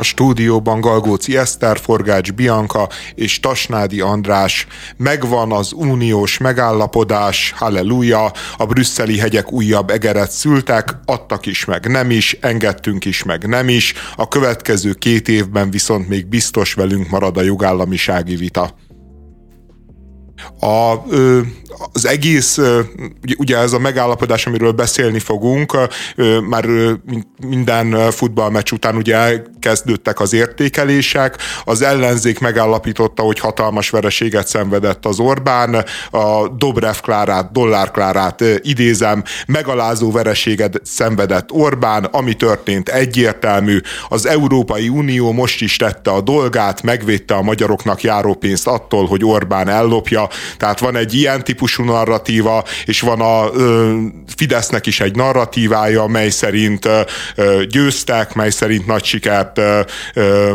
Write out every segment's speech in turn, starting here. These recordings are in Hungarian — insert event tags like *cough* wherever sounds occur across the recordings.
A stúdióban Galgóci Eszter, Forgács Bianca és Tasnádi András. Megvan az uniós megállapodás, halleluja, a brüsszeli hegyek újabb egeret szültek, adtak is meg nem is, engedtünk is meg nem is, a következő két évben viszont még biztos velünk marad a jogállamisági vita. A, az egész, ugye ez a megállapodás, amiről beszélni fogunk, már minden futballmeccs után ugye kezdődtek az értékelések, az ellenzék megállapította, hogy hatalmas vereséget szenvedett az Orbán, a Dobrev Klárát, Dollár Klárát idézem, megalázó vereséget szenvedett Orbán, ami történt egyértelmű, az Európai Unió most is tette a dolgát, megvédte a magyaroknak járó pénzt attól, hogy Orbán ellopja, tehát van egy ilyen típusú narratíva, és van a ö, Fidesznek is egy narratívája, mely szerint ö, győztek, mely szerint nagy sikert ö, ö,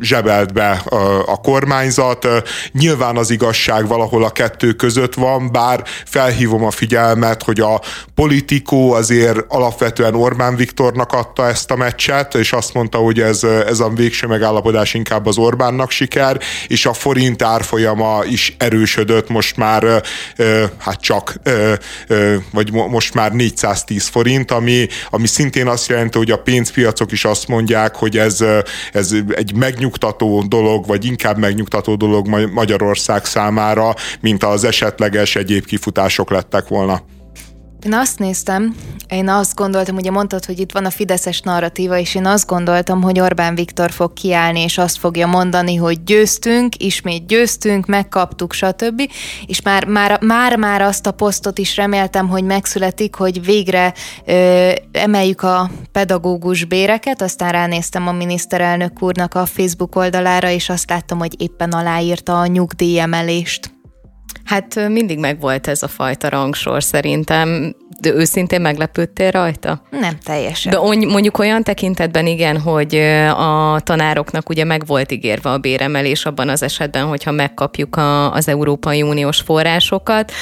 zsebelt be a, a kormányzat. Nyilván az igazság valahol a kettő között van, bár felhívom a figyelmet, hogy a politikó azért alapvetően Orbán Viktornak adta ezt a meccset, és azt mondta, hogy ez, ez a végső megállapodás inkább az Orbánnak siker, és a forint árfolyama is erősödött most már hát csak, vagy most már 410 forint, ami, ami szintén azt jelenti, hogy a pénzpiacok is azt mondják, hogy ez, ez egy megnyugtató dolog, vagy inkább megnyugtató dolog Magyarország számára, mint az esetleges egyéb kifutások lettek volna. Én azt néztem, én azt gondoltam, ugye mondtad, hogy itt van a fideszes narratíva, és én azt gondoltam, hogy Orbán Viktor fog kiállni, és azt fogja mondani, hogy győztünk, ismét győztünk, megkaptuk, stb. És már, már, már, már azt a posztot is reméltem, hogy megszületik, hogy végre ö, emeljük a pedagógus béreket, aztán ránéztem a miniszterelnök úrnak a Facebook oldalára, és azt láttam, hogy éppen aláírta a nyugdíjemelést. Hát mindig megvolt ez a fajta rangsor szerintem. De őszintén meglepődtél rajta? Nem teljesen. De mondjuk olyan tekintetben igen, hogy a tanároknak ugye meg volt ígérve a béremelés abban az esetben, hogyha megkapjuk a, az Európai Uniós forrásokat.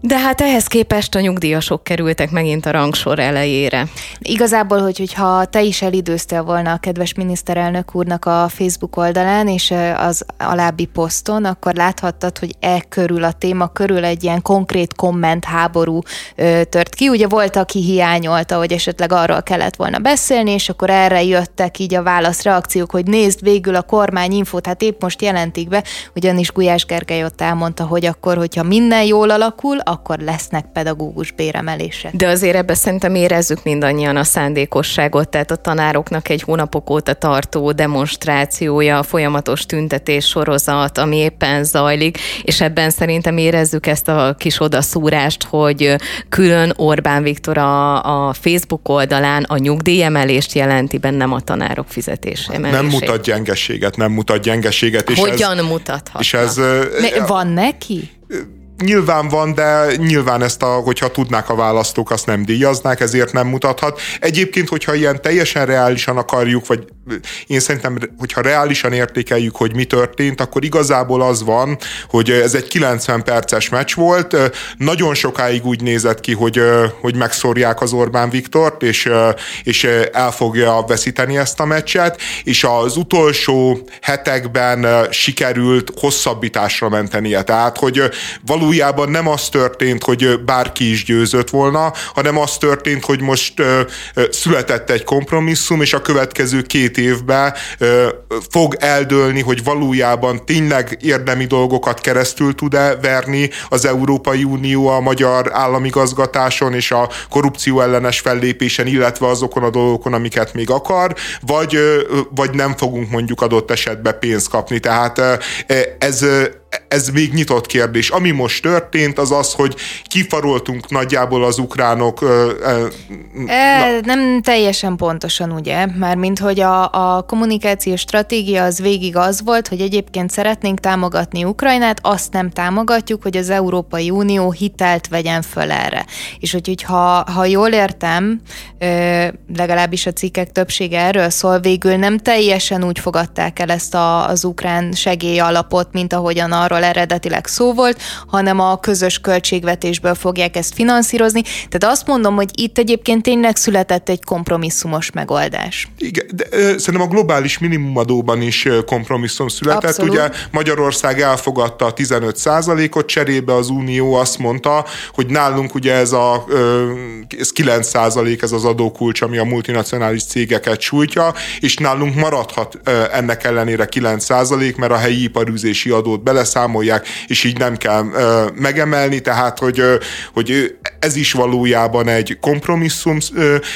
De hát ehhez képest a nyugdíjasok kerültek megint a rangsor elejére. Igazából, hogy, hogyha te is elidőztél volna a kedves miniszterelnök úrnak a Facebook oldalán és az alábbi poszton, akkor láthattad, hogy e körül a téma körül egy ilyen konkrét komment háború ö, tört ki. Ugye volt, aki hiányolta, hogy esetleg arról kellett volna beszélni, és akkor erre jöttek így a válaszreakciók, hogy nézd végül a kormány infót, hát épp most jelentik be, ugyanis Gulyás Gergely ott elmondta, hogy akkor, hogyha minden jól alakul, akkor lesznek pedagógus béremelések. De azért ebbe szerintem érezzük mindannyian a szándékosságot, tehát a tanároknak egy hónapok óta tartó demonstrációja, folyamatos tüntetés sorozat, ami éppen zajlik, és ebben szerintem érezzük ezt a kis odaszúrást, hogy külön Orbán Viktor a, a Facebook oldalán a nyugdíjemelést jelenti, bennem a tanárok fizetése. Nem mutat gyengeséget, nem mutat gyengeséget. És Hogyan ez, mutathat? És ez, van neki? Nyilván van, de nyilván ezt, a, hogyha tudnák a választók, azt nem díjaznák, ezért nem mutathat. Egyébként, hogyha ilyen teljesen reálisan akarjuk, vagy én szerintem, hogyha reálisan értékeljük, hogy mi történt, akkor igazából az van, hogy ez egy 90 perces meccs volt, nagyon sokáig úgy nézett ki, hogy, hogy megszórják az Orbán Viktort, és, és el fogja veszíteni ezt a meccset, és az utolsó hetekben sikerült hosszabbításra mentenie. Tehát, hogy való valójában nem az történt, hogy bárki is győzött volna, hanem az történt, hogy most született egy kompromisszum, és a következő két évben fog eldőlni, hogy valójában tényleg érdemi dolgokat keresztül tud-e verni az Európai Unió a magyar államigazgatáson és a korrupció ellenes fellépésen, illetve azokon a dolgokon, amiket még akar, vagy, vagy nem fogunk mondjuk adott esetben pénzt kapni. Tehát ez, ez még nyitott kérdés. Ami most történt, az az, hogy kifaroltunk nagyjából az ukránok. E, nem teljesen pontosan, ugye? Mármint, hogy a, a kommunikációs stratégia az végig az volt, hogy egyébként szeretnénk támogatni Ukrajnát, azt nem támogatjuk, hogy az Európai Unió hitelt vegyen föl erre. És hogy, hogy ha, ha jól értem, legalábbis a cikkek többsége erről szól, végül nem teljesen úgy fogadták el ezt a, az ukrán segélyalapot, mint ahogyan arról eredetileg szó volt, hanem a közös költségvetésből fogják ezt finanszírozni. Tehát azt mondom, hogy itt egyébként tényleg született egy kompromisszumos megoldás. Igen, de ö, szerintem a globális minimumadóban is kompromisszum született. Abszolút. Ugye Magyarország elfogadta a 15% ot cserébe, az Unió azt mondta, hogy nálunk ugye ez a ez 9% ez az adókulcs, ami a multinacionális cégeket sújtja, és nálunk maradhat ennek ellenére 9% mert a helyi iparűzési adót beleszámolják, és így nem kell megemelni, tehát hogy, hogy ez is valójában egy kompromisszum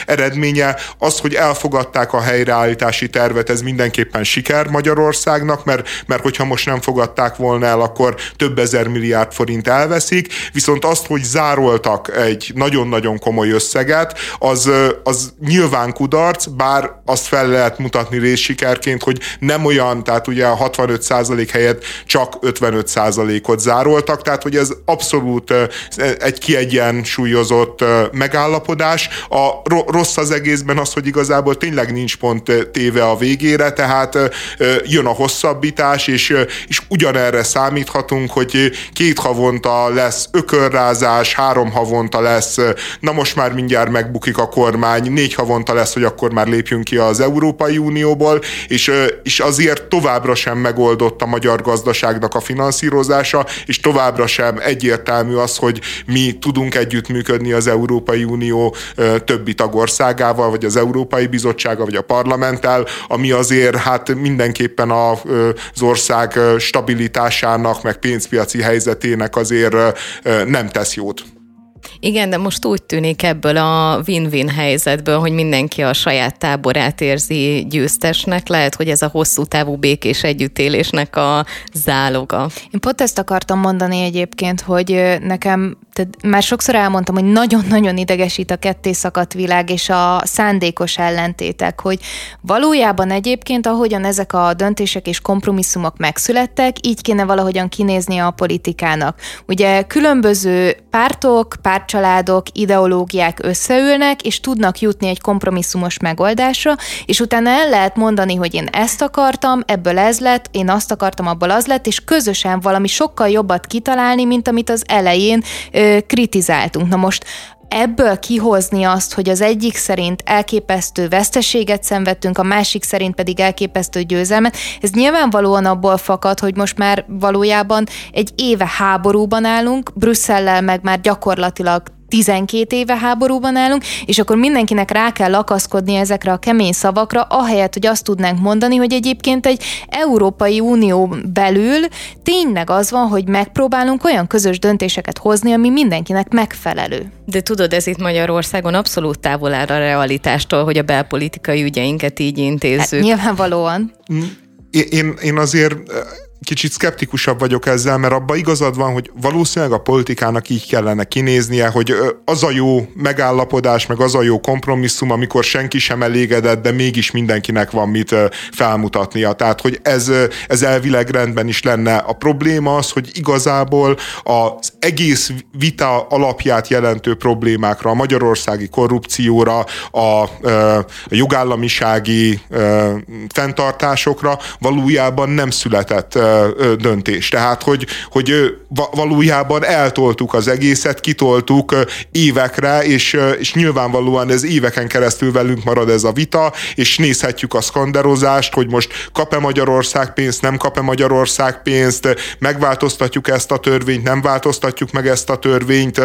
eredménye. Az, hogy elfogadták a helyreállítási tervet, ez mindenképpen siker Magyarországnak, mert, mert hogyha most nem fogadták volna el, akkor több ezer milliárd forint elveszik, viszont azt, hogy zároltak egy nagyon-nagyon komoly összeget, az, az nyilván kudarc, bár azt fel lehet mutatni részsikerként, hogy nem olyan, tehát ugye a 65% helyett csak 55%-ot zároltak, tehát hogy ez abszolút egy kiegyensúlyozott megállapodás. A rossz az egészben az, hogy igazából tényleg nincs pont téve a végére, tehát jön a hosszabbítás, és, és ugyanerre számíthatunk, hogy két havonta lesz ökörrázás, három havonta lesz, na most már mindjárt megbukik a kormány, négy havonta lesz, hogy akkor már lépjünk ki az Európai Unióból, és, és azért továbbra sem megoldott a magyar gazdaságnak a finanszírozása, és továbbra sem egyértelmű az, hogy mi tudunk együttműködni az Európai Unió többi tagországával, vagy az Európai Bizottsággal, vagy a parlamenttel, ami azért hát mindenképpen az ország stabilitásának, meg pénzpiaci helyzetének azért nem tesz jót. Igen, de most úgy tűnik ebből a win-win helyzetből, hogy mindenki a saját táborát érzi győztesnek. Lehet, hogy ez a hosszú távú békés együttélésnek a záloga. Én pont ezt akartam mondani egyébként, hogy nekem tehát már sokszor elmondtam, hogy nagyon-nagyon idegesít a ketté szakadt világ és a szándékos ellentétek, hogy valójában egyébként, ahogyan ezek a döntések és kompromisszumok megszülettek, így kéne valahogyan kinézni a politikának. Ugye különböző pártok, pártcsaládok, ideológiák összeülnek, és tudnak jutni egy kompromisszumos megoldásra, és utána el lehet mondani, hogy én ezt akartam, ebből ez lett, én azt akartam, abból az lett, és közösen valami sokkal jobbat kitalálni, mint amit az elején kritizáltunk. Na most ebből kihozni azt, hogy az egyik szerint elképesztő veszteséget szenvedtünk, a másik szerint pedig elképesztő győzelmet, ez nyilvánvalóan abból fakad, hogy most már valójában egy éve háborúban állunk, Brüsszellel meg már gyakorlatilag 12 éve háborúban állunk, és akkor mindenkinek rá kell lakaszkodni ezekre a kemény szavakra, ahelyett, hogy azt tudnánk mondani, hogy egyébként egy Európai Unió belül tényleg az van, hogy megpróbálunk olyan közös döntéseket hozni, ami mindenkinek megfelelő. De tudod, ez itt Magyarországon abszolút távol áll a realitástól, hogy a belpolitikai ügyeinket így intézzük. Hát, nyilvánvalóan. Én, én azért kicsit szkeptikusabb vagyok ezzel, mert abban igazad van, hogy valószínűleg a politikának így kellene kinéznie, hogy az a jó megállapodás, meg az a jó kompromisszum, amikor senki sem elégedett, de mégis mindenkinek van mit felmutatnia. Tehát, hogy ez, ez elvileg rendben is lenne. A probléma az, hogy igazából az egész vita alapját jelentő problémákra, a magyarországi korrupcióra, a, a jogállamisági fenntartásokra valójában nem született döntés. Tehát, hogy, hogy valójában eltoltuk az egészet, kitoltuk évekre, és, és nyilvánvalóan ez éveken keresztül velünk marad ez a vita, és nézhetjük a skanderozást, hogy most kap-e Magyarország pénzt, nem kap-e Magyarország pénzt, megváltoztatjuk ezt a törvényt, nem változtatjuk meg ezt a törvényt,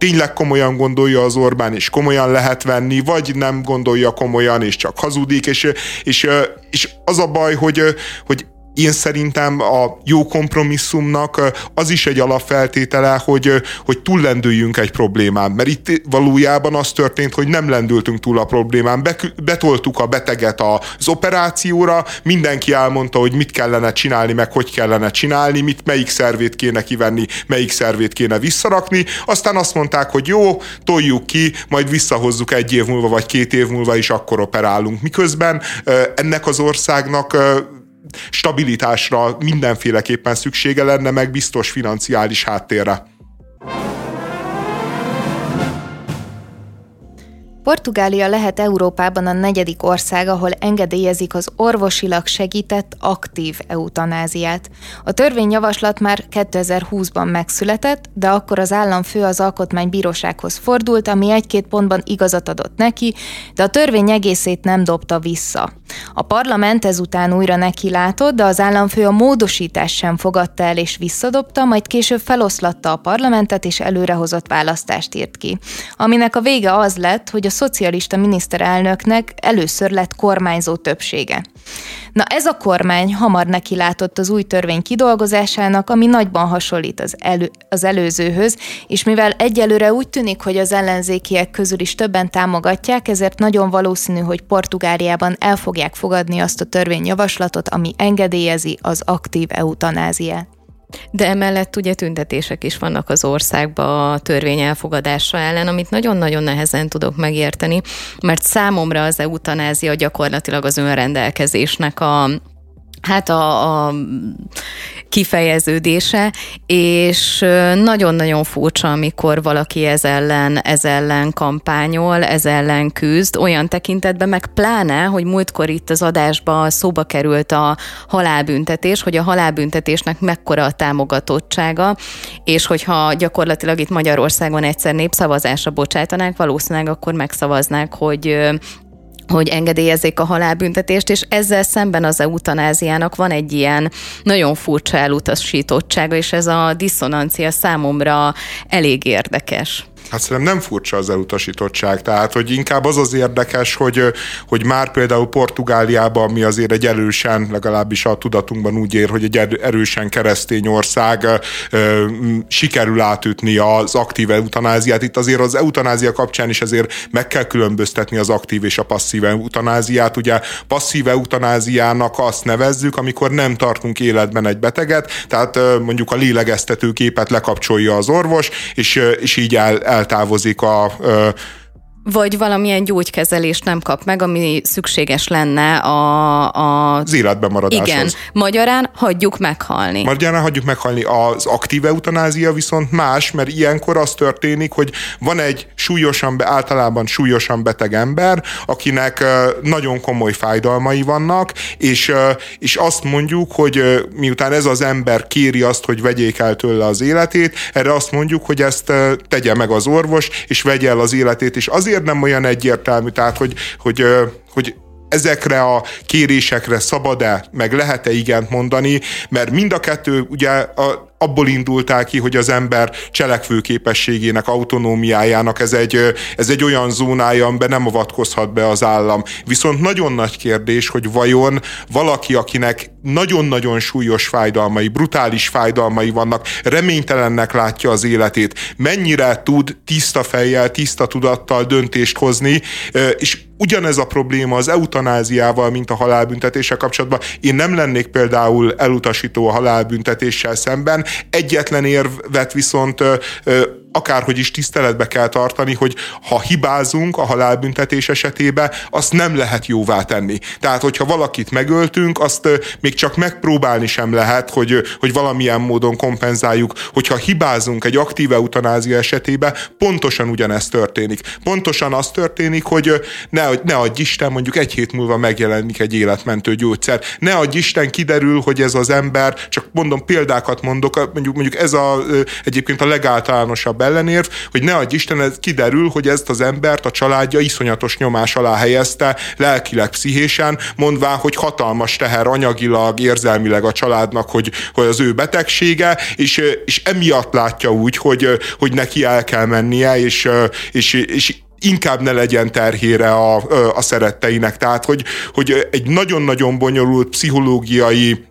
tényleg komolyan gondolja az Orbán, és komolyan lehet venni, vagy nem gondolja komolyan, és csak hazudik, és, és, és az a baj, hogy, hogy én szerintem a jó kompromisszumnak az is egy alapfeltétele, hogy, hogy túllendüljünk egy problémán, mert itt valójában az történt, hogy nem lendültünk túl a problémán, betoltuk a beteget az operációra, mindenki elmondta, hogy mit kellene csinálni, meg hogy kellene csinálni, mit, melyik szervét kéne kivenni, melyik szervét kéne visszarakni, aztán azt mondták, hogy jó, toljuk ki, majd visszahozzuk egy év múlva, vagy két év múlva, és akkor operálunk. Miközben ennek az országnak stabilitásra mindenféleképpen szüksége lenne, meg biztos financiális háttérre. Portugália lehet Európában a negyedik ország, ahol engedélyezik az orvosilag segített aktív eutanáziát. A törvényjavaslat már 2020-ban megszületett, de akkor az államfő az alkotmánybírósághoz fordult, ami egy-két pontban igazat adott neki, de a törvény egészét nem dobta vissza. A parlament ezután újra neki látott, de az államfő a módosítás sem fogadta el és visszadobta, majd később feloszlatta a parlamentet és előrehozott választást írt ki. Aminek a vége az lett, hogy a szocialista miniszterelnöknek először lett kormányzó többsége. Na ez a kormány hamar neki látott az új törvény kidolgozásának, ami nagyban hasonlít az, elő, az előzőhöz, és mivel egyelőre úgy tűnik, hogy az ellenzékiek közül is többen támogatják, ezért nagyon valószínű, hogy Portugáliában el fogják fogadni azt a törvényjavaslatot, ami engedélyezi az aktív eutanáziát. De emellett ugye tüntetések is vannak az országban a törvény elfogadása ellen, amit nagyon-nagyon nehezen tudok megérteni, mert számomra az eutanázia gyakorlatilag az önrendelkezésnek a hát a, a kifejeződése, és nagyon-nagyon furcsa, amikor valaki ez ellen, ez ellen kampányol, ez ellen küzd, olyan tekintetben, meg pláne, hogy múltkor itt az adásba szóba került a halálbüntetés, hogy a halálbüntetésnek mekkora a támogatottsága, és hogyha gyakorlatilag itt Magyarországon egyszer népszavazásra bocsátanánk, valószínűleg akkor megszavaznák, hogy hogy engedélyezzék a halálbüntetést, és ezzel szemben az eutanáziának van egy ilyen nagyon furcsa elutasítottsága, és ez a diszonancia számomra elég érdekes. Hát szerintem nem furcsa az elutasítottság, tehát hogy inkább az az érdekes, hogy, hogy már például Portugáliában mi azért egy erősen, legalábbis a tudatunkban úgy ér, hogy egy erősen keresztény ország sikerül átütni az aktív eutanáziát. Itt azért az eutanázia kapcsán is azért meg kell különböztetni az aktív és a passzív eutanáziát. Ugye passzív eutanáziának azt nevezzük, amikor nem tartunk életben egy beteget, tehát mondjuk a lélegeztető képet lekapcsolja az orvos, és, és így el eltávozik a vagy valamilyen gyógykezelést nem kap meg, ami szükséges lenne a, a... az életben maradáshoz. Igen. Magyarán hagyjuk meghalni. Magyarán hagyjuk meghalni. Az aktív eutanázia viszont más, mert ilyenkor az történik, hogy van egy súlyosan, általában súlyosan beteg ember, akinek nagyon komoly fájdalmai vannak, és, és azt mondjuk, hogy miután ez az ember kéri azt, hogy vegyék el tőle az életét, erre azt mondjuk, hogy ezt tegye meg az orvos, és vegye el az életét, és azért azért nem olyan egyértelmű, tehát hogy, hogy, hogy ezekre a kérésekre szabad-e, meg lehet-e igent mondani, mert mind a kettő ugye a, abból indultál ki, hogy az ember cselekvőképességének, autonómiájának ez egy, ez egy olyan zónája, amiben nem avatkozhat be az állam. Viszont nagyon nagy kérdés, hogy vajon valaki, akinek nagyon-nagyon súlyos fájdalmai, brutális fájdalmai vannak, reménytelennek látja az életét, mennyire tud tiszta fejjel, tiszta tudattal döntést hozni, és ugyanez a probléma az eutanáziával, mint a halálbüntetéssel kapcsolatban. Én nem lennék például elutasító a halálbüntetéssel szemben, Egyetlen érvet viszont akárhogy is tiszteletbe kell tartani, hogy ha hibázunk a halálbüntetés esetében, azt nem lehet jóvá tenni. Tehát, hogyha valakit megöltünk, azt még csak megpróbálni sem lehet, hogy, hogy valamilyen módon kompenzáljuk. Hogyha hibázunk egy aktív eutanázia esetében, pontosan ugyanezt történik. Pontosan az történik, hogy ne, ne adj Isten, mondjuk egy hét múlva megjelenik egy életmentő gyógyszer. Ne adj Isten, kiderül, hogy ez az ember, csak mondom, példákat mondok, mondjuk, mondjuk ez a, egyébként a legáltalánosabb ellenérv, hogy ne adj Isten, ez kiderül, hogy ezt az embert a családja iszonyatos nyomás alá helyezte, lelkileg, pszichésen, mondván, hogy hatalmas teher anyagilag, érzelmileg a családnak, hogy, hogy az ő betegsége, és, és emiatt látja úgy, hogy, hogy neki el kell mennie, és, és, és inkább ne legyen terhére a, a szeretteinek. Tehát, hogy, hogy egy nagyon-nagyon bonyolult pszichológiai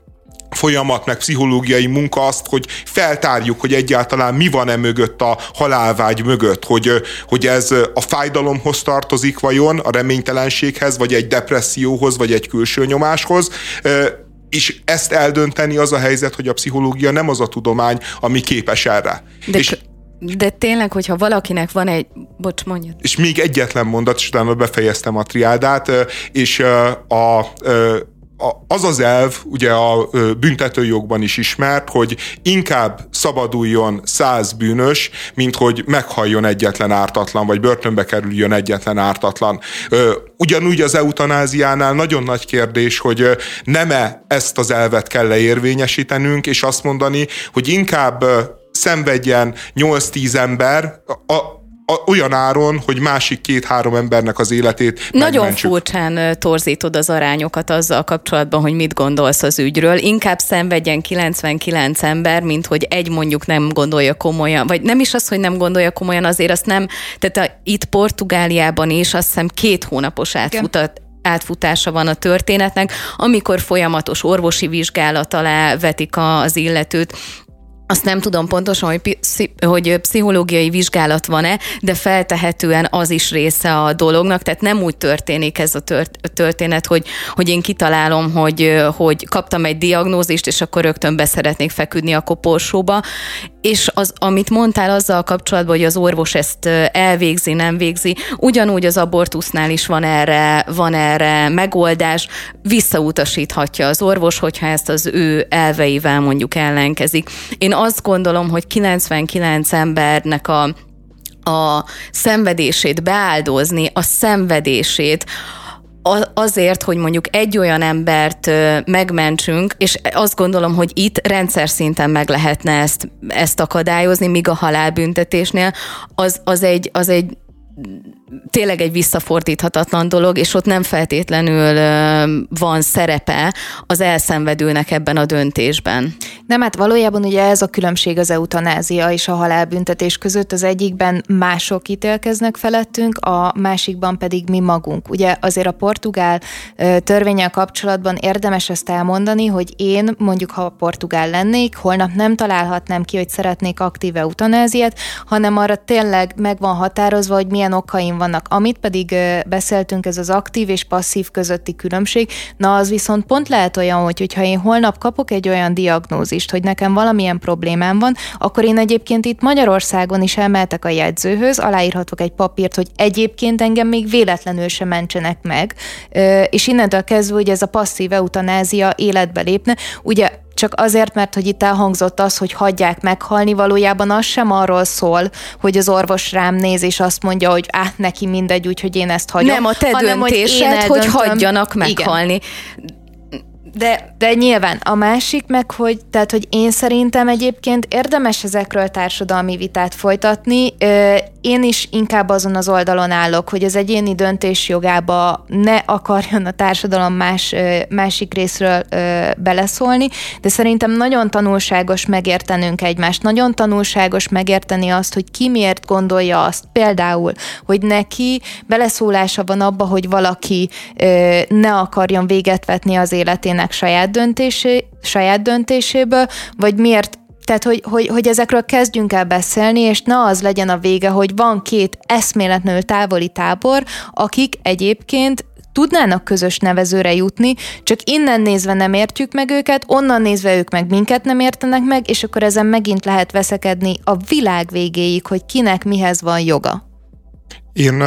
folyamat, meg pszichológiai munka azt, hogy feltárjuk, hogy egyáltalán mi van e mögött a halálvágy mögött, hogy, hogy ez a fájdalomhoz tartozik vajon, a reménytelenséghez, vagy egy depresszióhoz, vagy egy külső nyomáshoz, és ezt eldönteni az a helyzet, hogy a pszichológia nem az a tudomány, ami képes erre. De és de tényleg, hogyha valakinek van egy... Bocs, mondjad. És még egyetlen mondat, és utána befejeztem a triádát, és a, a az az elv, ugye a büntetőjogban is ismert, hogy inkább szabaduljon száz bűnös, mint hogy meghalljon egyetlen ártatlan, vagy börtönbe kerüljön egyetlen ártatlan. Ugyanúgy az eutanáziánál nagyon nagy kérdés, hogy nem-e ezt az elvet kell leérvényesítenünk, és azt mondani, hogy inkább szenvedjen 8-10 ember, a, olyan áron, hogy másik két-három embernek az életét Nagyon megmentsük. furcsán torzítod az arányokat azzal kapcsolatban, hogy mit gondolsz az ügyről. Inkább szenvedjen 99 ember, mint hogy egy mondjuk nem gondolja komolyan, vagy nem is az, hogy nem gondolja komolyan, azért azt nem, tehát a, itt Portugáliában is azt hiszem két hónapos átfutat, átfutása van a történetnek, amikor folyamatos orvosi vizsgálat alá vetik az illetőt, azt nem tudom pontosan, hogy, hogy pszichológiai vizsgálat van-e, de feltehetően az is része a dolognak, tehát nem úgy történik ez a történet, hogy, hogy én kitalálom, hogy, hogy kaptam egy diagnózist, és akkor rögtön beszeretnék feküdni a koporsóba, és az, amit mondtál azzal kapcsolatban, hogy az orvos ezt elvégzi, nem végzi, ugyanúgy az abortusznál is van erre, van erre megoldás, visszautasíthatja az orvos, hogyha ezt az ő elveivel mondjuk ellenkezik. Én azt gondolom, hogy 99 embernek a, a szenvedését beáldozni, a szenvedését, azért, hogy mondjuk egy olyan embert megmentsünk, és azt gondolom, hogy itt rendszer szinten meg lehetne ezt, ezt akadályozni, míg a halálbüntetésnél az, az, egy, az egy tényleg egy visszafordíthatatlan dolog, és ott nem feltétlenül van szerepe az elszenvedőnek ebben a döntésben. Nem, hát valójában ugye ez a különbség az eutanázia és a halálbüntetés között. Az egyikben mások ítélkeznek felettünk, a másikban pedig mi magunk. Ugye azért a portugál törvényel kapcsolatban érdemes ezt elmondani, hogy én mondjuk, ha portugál lennék, holnap nem találhatnám ki, hogy szeretnék aktív eutanáziát, hanem arra tényleg meg van határozva, hogy milyen okaim vannak. Amit pedig beszéltünk, ez az aktív és passzív közötti különbség, na az viszont pont lehet olyan, hogy hogyha én holnap kapok egy olyan diagnózist, hogy nekem valamilyen problémám van, akkor én egyébként itt Magyarországon is elmehetek a jegyzőhöz, aláírhatok egy papírt, hogy egyébként engem még véletlenül sem mentsenek meg, és innentől kezdve, hogy ez a passzív eutanázia életbe lépne, ugye csak azért, mert hogy itt elhangzott az, hogy hagyják meghalni, valójában az sem arról szól, hogy az orvos rám néz, és azt mondja, hogy át neki mindegy, úgyhogy én ezt hagyom. Nem a te hanem, döntésed, hogy, hogy hagyjanak meghalni. Igen. De, de nyilván a másik meg, hogy, tehát, hogy én szerintem egyébként érdemes ezekről társadalmi vitát folytatni. Én is inkább azon az oldalon állok, hogy az egyéni döntés jogába ne akarjon a társadalom más, másik részről beleszólni, de szerintem nagyon tanulságos megértenünk egymást, nagyon tanulságos megérteni azt, hogy ki miért gondolja azt. Például, hogy neki beleszólása van abba, hogy valaki ne akarjon véget vetni az életének saját, döntésé, saját döntéséből, vagy miért tehát, hogy, hogy, hogy ezekről kezdjünk el beszélni, és ne az legyen a vége, hogy van két eszméletlenül távoli tábor, akik egyébként tudnának közös nevezőre jutni, csak innen nézve nem értjük meg őket, onnan nézve ők meg minket nem értenek meg, és akkor ezen megint lehet veszekedni a világ végéig, hogy kinek mihez van joga. Én,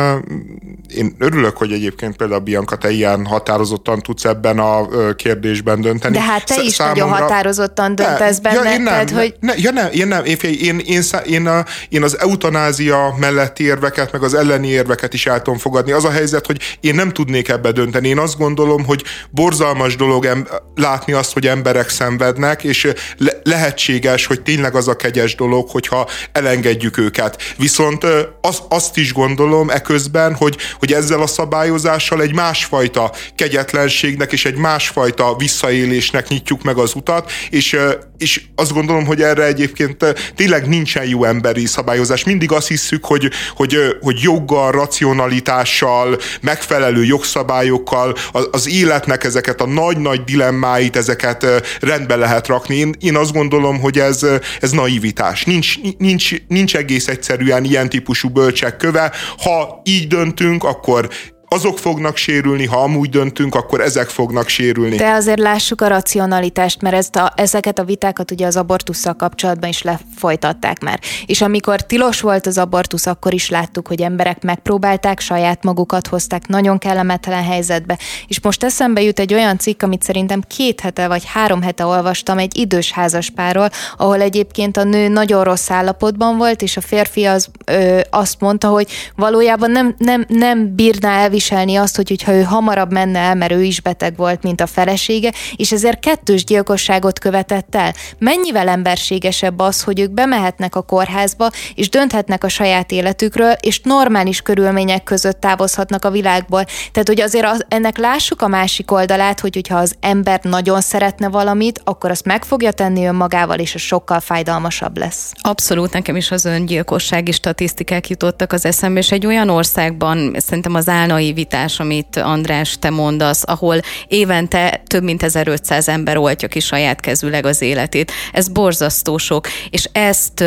én örülök, hogy egyébként például Bianca, te ilyen határozottan tudsz ebben a kérdésben dönteni. De hát te is Számomra... nagyon határozottan döntesz ne, benne. Ja, én nem, tehát, hogy... ne, ja, nem, én nem, én, én, én, én, a, én az eutanázia melletti érveket, meg az elleni érveket is el tudom fogadni. Az a helyzet, hogy én nem tudnék ebbe dönteni. Én azt gondolom, hogy borzalmas dolog em, látni azt, hogy emberek szenvednek, és le, lehetséges, hogy tényleg az a kegyes dolog, hogyha elengedjük őket. Viszont az, azt is gondolom, gondolom eközben, hogy, hogy ezzel a szabályozással egy másfajta kegyetlenségnek és egy másfajta visszaélésnek nyitjuk meg az utat, és, és azt gondolom, hogy erre egyébként tényleg nincsen jó emberi szabályozás. Mindig azt hiszük, hogy, hogy, hogy joggal, racionalitással, megfelelő jogszabályokkal az életnek ezeket a nagy-nagy dilemmáit, ezeket rendbe lehet rakni. Én, én azt gondolom, hogy ez, ez naivitás. Nincs, nincs, nincs egész egyszerűen ilyen típusú bölcsek köve. Ha így döntünk, akkor azok fognak sérülni, ha amúgy döntünk, akkor ezek fognak sérülni. De azért lássuk a racionalitást, mert ezt a, ezeket a vitákat ugye az abortussal kapcsolatban is lefolytatták már. És amikor tilos volt az abortusz, akkor is láttuk, hogy emberek megpróbálták, saját magukat hozták nagyon kellemetlen helyzetbe. És most eszembe jut egy olyan cikk, amit szerintem két hete vagy három hete olvastam egy idős házaspárról, ahol egyébként a nő nagyon rossz állapotban volt, és a férfi az ö, azt mondta, hogy valójában nem, nem, nem bírná elviselni azt, hogy, hogyha ő hamarabb menne el, mert ő is beteg volt, mint a felesége, és ezért kettős gyilkosságot követett el. Mennyivel emberségesebb az, hogy ők bemehetnek a kórházba, és dönthetnek a saját életükről, és normális körülmények között távozhatnak a világból. Tehát, hogy azért az, ennek lássuk a másik oldalát, hogy hogyha az ember nagyon szeretne valamit, akkor azt meg fogja tenni önmagával, és az sokkal fájdalmasabb lesz. Abszolút, nekem is az öngyilkossági statisztikák jutottak az eszembe, és egy olyan országban, szerintem az álnai vitás, amit András, te mondasz, ahol évente több mint 1500 ember oltja ki saját kezűleg az életét. Ez borzasztó sok, és ezt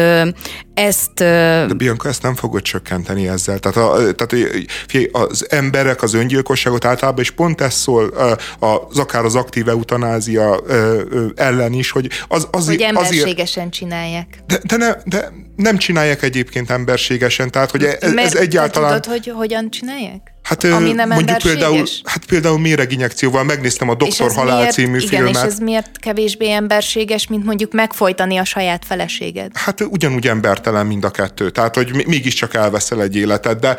ezt... De Bianca, ezt nem fogod csökkenteni ezzel. Tehát, a, tehát az emberek az öngyilkosságot általában, és pont ez szól az akár az aktív eutanázia ellen is, hogy az, az, hogy emberségesen azért, csinálják. De, de, ne, de nem csinálják egyébként emberségesen, tehát hogy ez, ez egyáltalán... Te tudod, hogy hogyan csinálják? Hát Ami nem mondjuk például, hát például méreginjekcióval megnéztem a Doktor Halál miért, című igen, filmet. és ez miért kevésbé emberséges, mint mondjuk megfojtani a saját feleséged? Hát ugyanúgy embertelen mind a kettő. Tehát, hogy mégiscsak elveszel egy életet, de,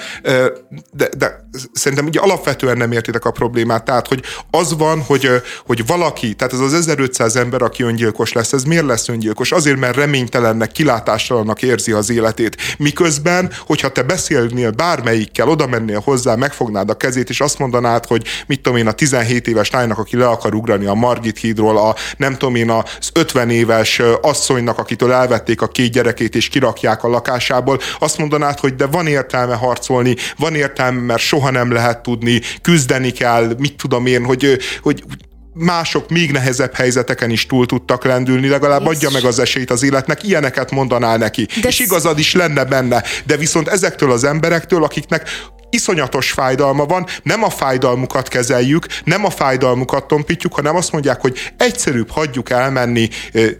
de, de szerintem ugye alapvetően nem értitek a problémát. Tehát, hogy az van, hogy, hogy valaki, tehát ez az 1500 ember, aki öngyilkos lesz, ez miért lesz öngyilkos? Azért, mert reménytelennek, kilátástalannak érzi az életét. Miközben, hogyha te beszélnél bármelyikkel, oda mennél hozzá, meg megfognád a kezét, és azt mondanád, hogy mit tudom én, a 17 éves lánynak, aki le akar ugrani a Margit hídról, a nem tudom én, az 50 éves asszonynak, akitől elvették a két gyerekét, és kirakják a lakásából, azt mondanád, hogy de van értelme harcolni, van értelme, mert soha nem lehet tudni, küzdeni kell, mit tudom én, hogy, hogy mások még nehezebb helyzeteken is túl tudtak lendülni, legalább és... adja meg az esélyt az életnek, ilyeneket mondanál neki. De és igazad is lenne benne, de viszont ezektől az emberektől, akiknek iszonyatos fájdalma van, nem a fájdalmukat kezeljük, nem a fájdalmukat tompítjuk, hanem azt mondják, hogy egyszerűbb hagyjuk elmenni,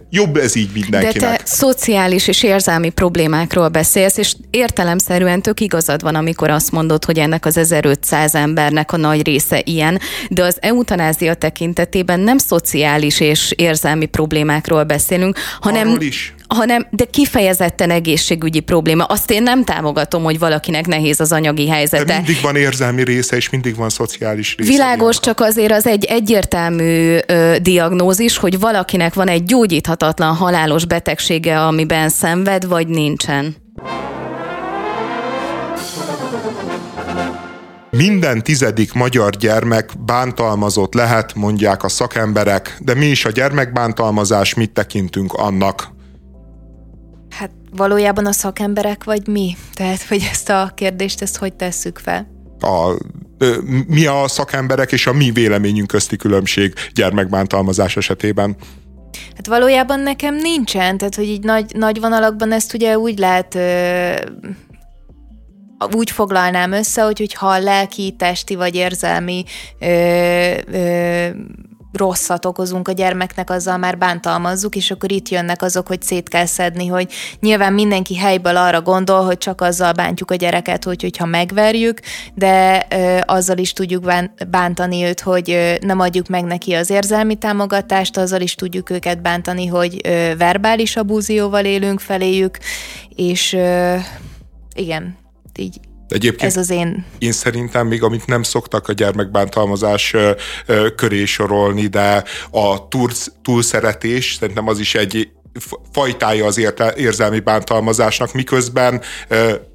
jobb ez így mindenkinek. De te szociális és érzelmi problémákról beszélsz, és értelemszerűen tök igazad van, amikor azt mondod, hogy ennek az 1500 embernek a nagy része ilyen, de az eutanázia tekintetében nem szociális és érzelmi problémákról beszélünk, hanem... Arról is hanem de kifejezetten egészségügyi probléma. Azt én nem támogatom, hogy valakinek nehéz az anyagi helyzete. De mindig van érzelmi része, és mindig van szociális része. Világos, csak azért az egy egyértelmű ö, diagnózis, hogy valakinek van egy gyógyíthatatlan halálos betegsége, amiben szenved, vagy nincsen. Minden tizedik magyar gyermek bántalmazott lehet, mondják a szakemberek, de mi is a gyermekbántalmazás, mit tekintünk annak? Valójában a szakemberek vagy mi? Tehát, hogy ezt a kérdést, ezt hogy tesszük fel? A, mi a szakemberek és a mi véleményünk közti különbség gyermekbántalmazás esetében? Hát valójában nekem nincsen, tehát hogy így nagy, nagy vonalakban ezt ugye úgy lehet ö, úgy foglalnám össze, hogy hogyha lelki, testi vagy érzelmi ö, ö, rosszat okozunk a gyermeknek, azzal már bántalmazzuk, és akkor itt jönnek azok, hogy szét kell szedni, hogy nyilván mindenki helyből arra gondol, hogy csak azzal bántjuk a gyereket, hogy, hogyha megverjük, de ö, azzal is tudjuk bántani őt, hogy ö, nem adjuk meg neki az érzelmi támogatást, azzal is tudjuk őket bántani, hogy ö, verbális abúzióval élünk feléjük, és ö, igen, így Egyébként ez az én... Én szerintem még, amit nem szoktak a gyermekbántalmazás köré sorolni, de a túl, túlszeretés, szerintem az is egy fajtája az érte, érzelmi bántalmazásnak, miközben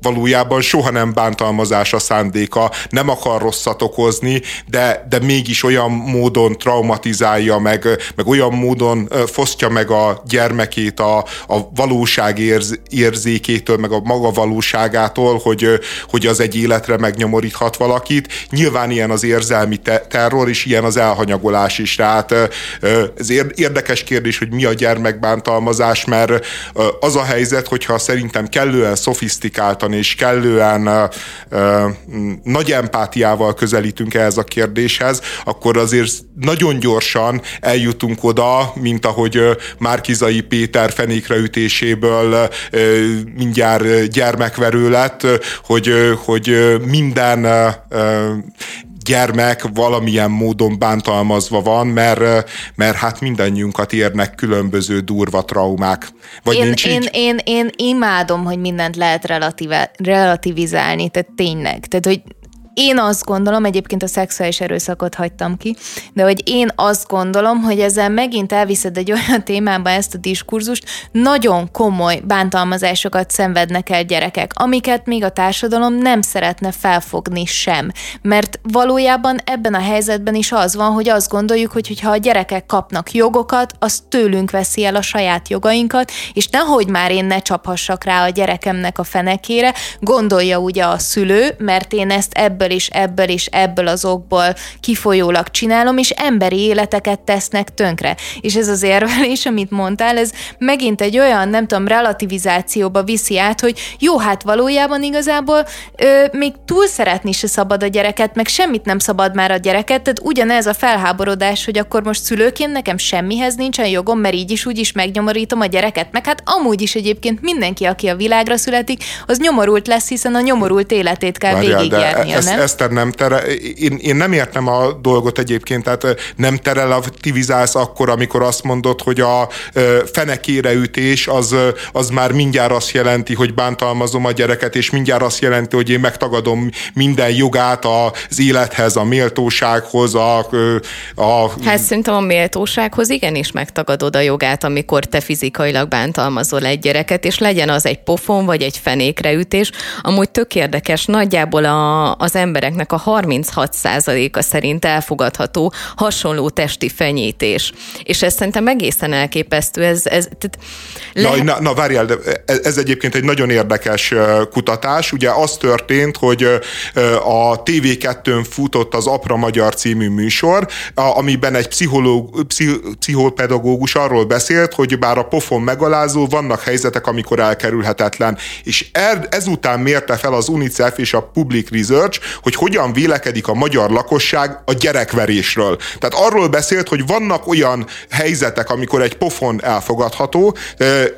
valójában soha nem bántalmazás a szándéka, nem akar rosszat okozni, de, de mégis olyan módon traumatizálja meg, meg olyan módon fosztja meg a gyermekét a, a valóság érz, érzékétől, meg a maga valóságától, hogy, hogy az egy életre megnyomoríthat valakit. Nyilván ilyen az érzelmi te- terror, és ilyen az elhanyagolás is. Tehát ez érdekes kérdés, hogy mi a gyermekbántalmazás, bántalmazás, mert az a helyzet, hogyha szerintem kellően szofisztikáltan és kellően nagy empátiával közelítünk ehhez a kérdéshez, akkor azért nagyon gyorsan eljutunk oda, mint ahogy Márkizai Péter fenékreütéséből mindjárt gyermekverő lett, hogy, hogy minden gyermek valamilyen módon bántalmazva van, mert, mert hát mindannyiunkat érnek különböző durva traumák. Vagy én, nincs én, így? Én, én, én imádom, hogy mindent lehet relativizálni, tehát tényleg. Tehát, hogy én azt gondolom, egyébként a szexuális erőszakot hagytam ki, de hogy én azt gondolom, hogy ezzel megint elviszed egy olyan *laughs* témába ezt a diskurzust, nagyon komoly bántalmazásokat szenvednek el gyerekek, amiket még a társadalom nem szeretne felfogni sem. Mert valójában ebben a helyzetben is az van, hogy azt gondoljuk, hogy ha a gyerekek kapnak jogokat, az tőlünk veszi el a saját jogainkat, és nehogy már én ne csaphassak rá a gyerekemnek a fenekére, gondolja ugye a szülő, mert én ezt ebből ebből is, ebből is, ebből az okból kifolyólag csinálom, és emberi életeket tesznek tönkre. És ez az érvelés, amit mondtál, ez megint egy olyan, nem tudom, relativizációba viszi át, hogy jó, hát valójában igazából ö, még túl szeretni se szabad a gyereket, meg semmit nem szabad már a gyereket, tehát ugyanez a felháborodás, hogy akkor most szülőként nekem semmihez nincsen jogom, mert így is úgy is megnyomorítom a gyereket, meg hát amúgy is egyébként mindenki, aki a világra születik, az nyomorult lesz, hiszen a nyomorult életét kell végigjárnia, nem? Eszter nem tere, én, én nem értem a dolgot egyébként, tehát nem terelativizálsz akkor, amikor azt mondod, hogy a fenekére ütés az, az már mindjárt azt jelenti, hogy bántalmazom a gyereket, és mindjárt azt jelenti, hogy én megtagadom minden jogát az élethez, a méltósághoz, a... a... Hát szerintem a méltósághoz igenis megtagadod a jogát, amikor te fizikailag bántalmazol egy gyereket, és legyen az egy pofon, vagy egy fenékre ütés. Amúgy tök érdekes, nagyjából a, az embereknek a 36%-a szerint elfogadható hasonló testi fenyítés. És ez szerintem egészen elképesztő. Ez, ez, tehát le... na, na, na várjál, de ez egyébként egy nagyon érdekes kutatás. Ugye az történt, hogy a TV2-n futott az Apra Magyar című műsor, amiben egy pszichológ, pszichopedagógus arról beszélt, hogy bár a pofon megalázó, vannak helyzetek, amikor elkerülhetetlen. És er, ezután mérte fel az UNICEF és a Public Research, hogy hogyan vélekedik a magyar lakosság a gyerekverésről. Tehát arról beszélt, hogy vannak olyan helyzetek, amikor egy pofon elfogadható,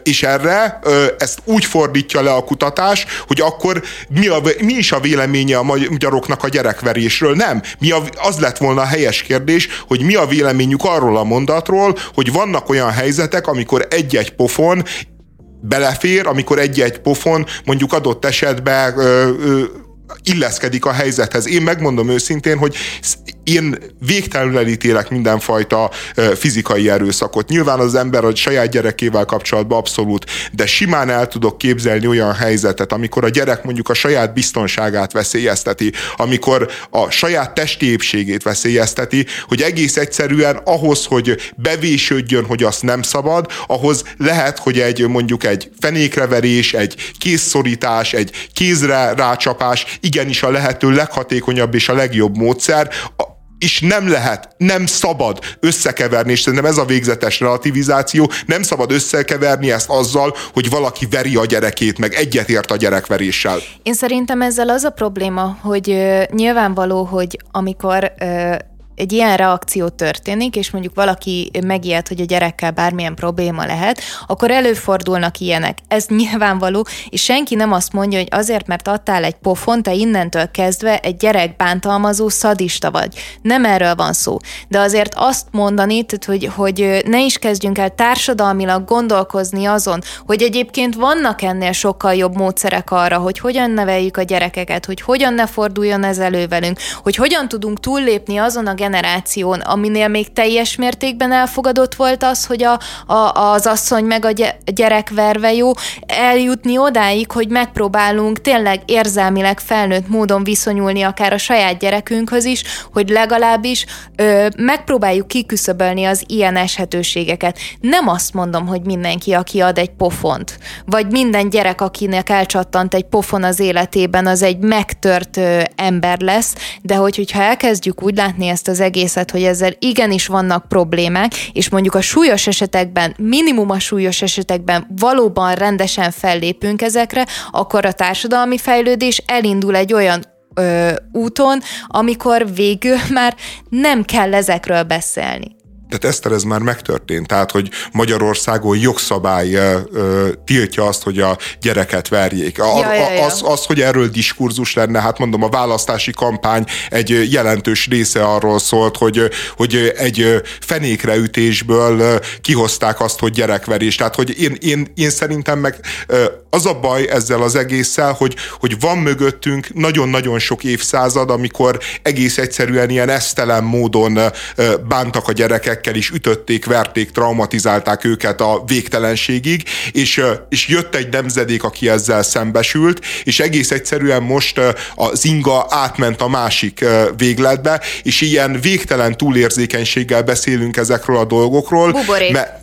és erre ezt úgy fordítja le a kutatás, hogy akkor mi, a, mi is a véleménye a magyaroknak a gyerekverésről? Nem. Mi a, az lett volna a helyes kérdés, hogy mi a véleményük arról a mondatról, hogy vannak olyan helyzetek, amikor egy-egy pofon belefér, amikor egy-egy pofon mondjuk adott esetben ö, ö, illeszkedik a helyzethez. Én megmondom őszintén, hogy én végtelenül elítélek mindenfajta fizikai erőszakot. Nyilván az ember a saját gyerekével kapcsolatban abszolút, de simán el tudok képzelni olyan helyzetet, amikor a gyerek mondjuk a saját biztonságát veszélyezteti, amikor a saját testi épségét veszélyezteti, hogy egész egyszerűen ahhoz, hogy bevésődjön, hogy azt nem szabad, ahhoz lehet, hogy egy mondjuk egy fenékreverés, egy kézszorítás, egy kézre rácsapás igenis a lehető leghatékonyabb és a legjobb módszer, és nem lehet, nem szabad összekeverni, és szerintem ez a végzetes relativizáció, nem szabad összekeverni ezt azzal, hogy valaki veri a gyerekét, meg egyetért a gyerekveréssel. Én szerintem ezzel az a probléma, hogy uh, nyilvánvaló, hogy amikor uh, egy ilyen reakció történik, és mondjuk valaki megijed, hogy a gyerekkel bármilyen probléma lehet, akkor előfordulnak ilyenek. Ez *laughs* nyilvánvaló, és senki nem azt mondja, hogy azért, mert adtál egy pofon, te innentől kezdve egy gyerek bántalmazó szadista vagy. Nem erről van szó. De azért azt mondani, hogy, hogy ne is kezdjünk el társadalmilag gondolkozni azon, hogy egyébként vannak ennél sokkal jobb módszerek arra, hogy hogyan neveljük a gyerekeket, hogy hogyan ne forduljon ez elő velünk, hogy hogyan tudunk túllépni azon a generáción, aminél még teljes mértékben elfogadott volt az, hogy a, a, az asszony meg a gyerek verve jó, eljutni odáig, hogy megpróbálunk tényleg érzelmileg felnőtt módon viszonyulni akár a saját gyerekünkhöz is, hogy legalábbis ö, megpróbáljuk kiküszöbölni az ilyen eshetőségeket. Nem azt mondom, hogy mindenki, aki ad egy pofont, vagy minden gyerek, akinek elcsattant egy pofon az életében, az egy megtört ö, ember lesz, de hogy, hogyha elkezdjük úgy látni ezt az az egészet, hogy ezzel igenis vannak problémák, és mondjuk a súlyos esetekben, minimum a súlyos esetekben valóban rendesen fellépünk ezekre, akkor a társadalmi fejlődés elindul egy olyan ö, úton, amikor végül *laughs* már nem kell ezekről beszélni. Tehát Eszter, ez már megtörtént, tehát hogy Magyarországon jogszabály ö, tiltja azt, hogy a gyereket verjék. A, ja, ja, ja. Az, az, hogy erről diskurzus lenne, hát mondom, a választási kampány egy jelentős része arról szólt, hogy, hogy egy fenékreütésből kihozták azt, hogy gyerekverés. Tehát, hogy én, én, én szerintem meg az a baj ezzel az egésszel, hogy, hogy van mögöttünk nagyon-nagyon sok évszázad, amikor egész egyszerűen ilyen esztelen módon bántak a gyerekek, lövegekkel is ütötték, verték, traumatizálták őket a végtelenségig, és, és jött egy nemzedék, aki ezzel szembesült, és egész egyszerűen most az inga átment a másik végletbe, és ilyen végtelen túlérzékenységgel beszélünk ezekről a dolgokról. Buborék. Me,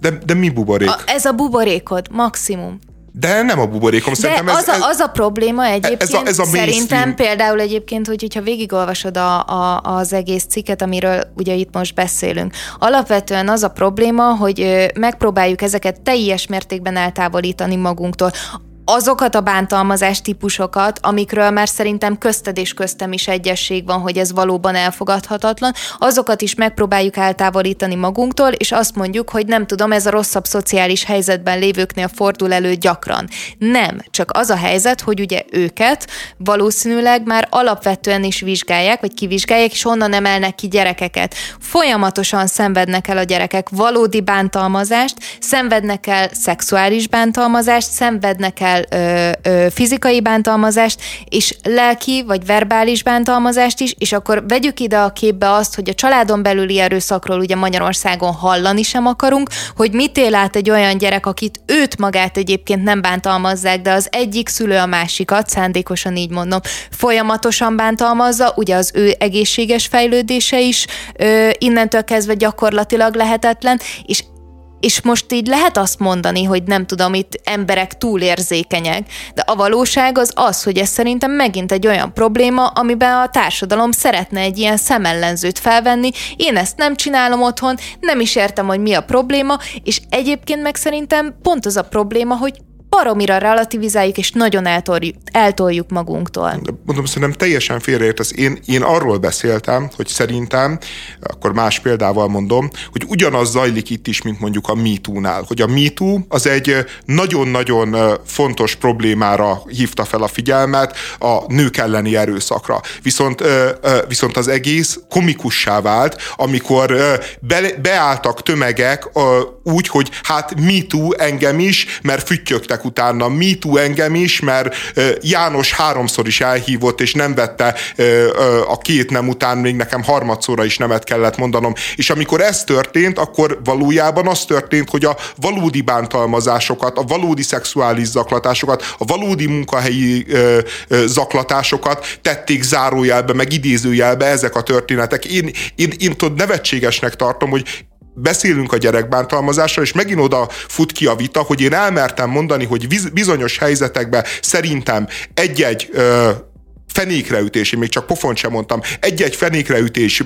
de, de mi buborék? A, ez a buborékod, maximum. De nem a buborékom, szerintem ez, az, a, az a probléma egyébként, ez a, ez a szerintem például egyébként, hogy, hogyha végigolvasod a, a, az egész cikket, amiről ugye itt most beszélünk, alapvetően az a probléma, hogy megpróbáljuk ezeket teljes mértékben eltávolítani magunktól azokat a bántalmazás típusokat, amikről már szerintem közted és köztem is egyesség van, hogy ez valóban elfogadhatatlan, azokat is megpróbáljuk eltávolítani magunktól, és azt mondjuk, hogy nem tudom, ez a rosszabb szociális helyzetben lévőknél fordul elő gyakran. Nem, csak az a helyzet, hogy ugye őket valószínűleg már alapvetően is vizsgálják, vagy kivizsgálják, és onnan emelnek ki gyerekeket. Folyamatosan szenvednek el a gyerekek valódi bántalmazást, szenvednek el szexuális bántalmazást, szenvednek el ö, ö, fizikai bántalmazást, és lelki vagy verbális bántalmazást is, és akkor vegyük ide a képbe azt, hogy a családon belüli erőszakról ugye Magyarországon hallani sem akarunk, hogy mit él át egy olyan gyerek, akit őt magát egyébként nem bántalmazzák, de az egyik szülő a másikat, szándékosan így mondom, folyamatosan bántalmazza, ugye az ő egészséges fejlődése is ö, innentől kezdve gyakorlatilag lehetetlen, és és most így lehet azt mondani, hogy nem tudom, itt emberek túlérzékenyek, de a valóság az az, hogy ez szerintem megint egy olyan probléma, amiben a társadalom szeretne egy ilyen szemellenzőt felvenni. Én ezt nem csinálom otthon, nem is értem, hogy mi a probléma, és egyébként meg szerintem pont az a probléma, hogy baromira relativizáljuk, és nagyon eltoljuk, eltoljuk magunktól. Mondom, szerintem teljesen félreértesz. Én, én arról beszéltem, hogy szerintem, akkor más példával mondom, hogy ugyanaz zajlik itt is, mint mondjuk a MeToo-nál. Hogy a MeToo az egy nagyon-nagyon fontos problémára hívta fel a figyelmet, a nők elleni erőszakra. Viszont, viszont az egész komikussá vált, amikor be, beálltak tömegek úgy, hogy hát MeToo engem is, mert füttyögtek jöttek utána, me too engem is, mert János háromszor is elhívott, és nem vette a két nem után, még nekem harmadszorra is nemet kellett mondanom. És amikor ez történt, akkor valójában az történt, hogy a valódi bántalmazásokat, a valódi szexuális zaklatásokat, a valódi munkahelyi zaklatásokat tették zárójelbe, meg idézőjelbe ezek a történetek. Én, én, én tudod, nevetségesnek tartom, hogy beszélünk a gyerekbántalmazásról, és megint oda fut ki a vita, hogy én elmertem mondani, hogy bizonyos helyzetekben szerintem egy-egy fenékreütés, én még csak pofont sem mondtam, egy-egy fenékreütés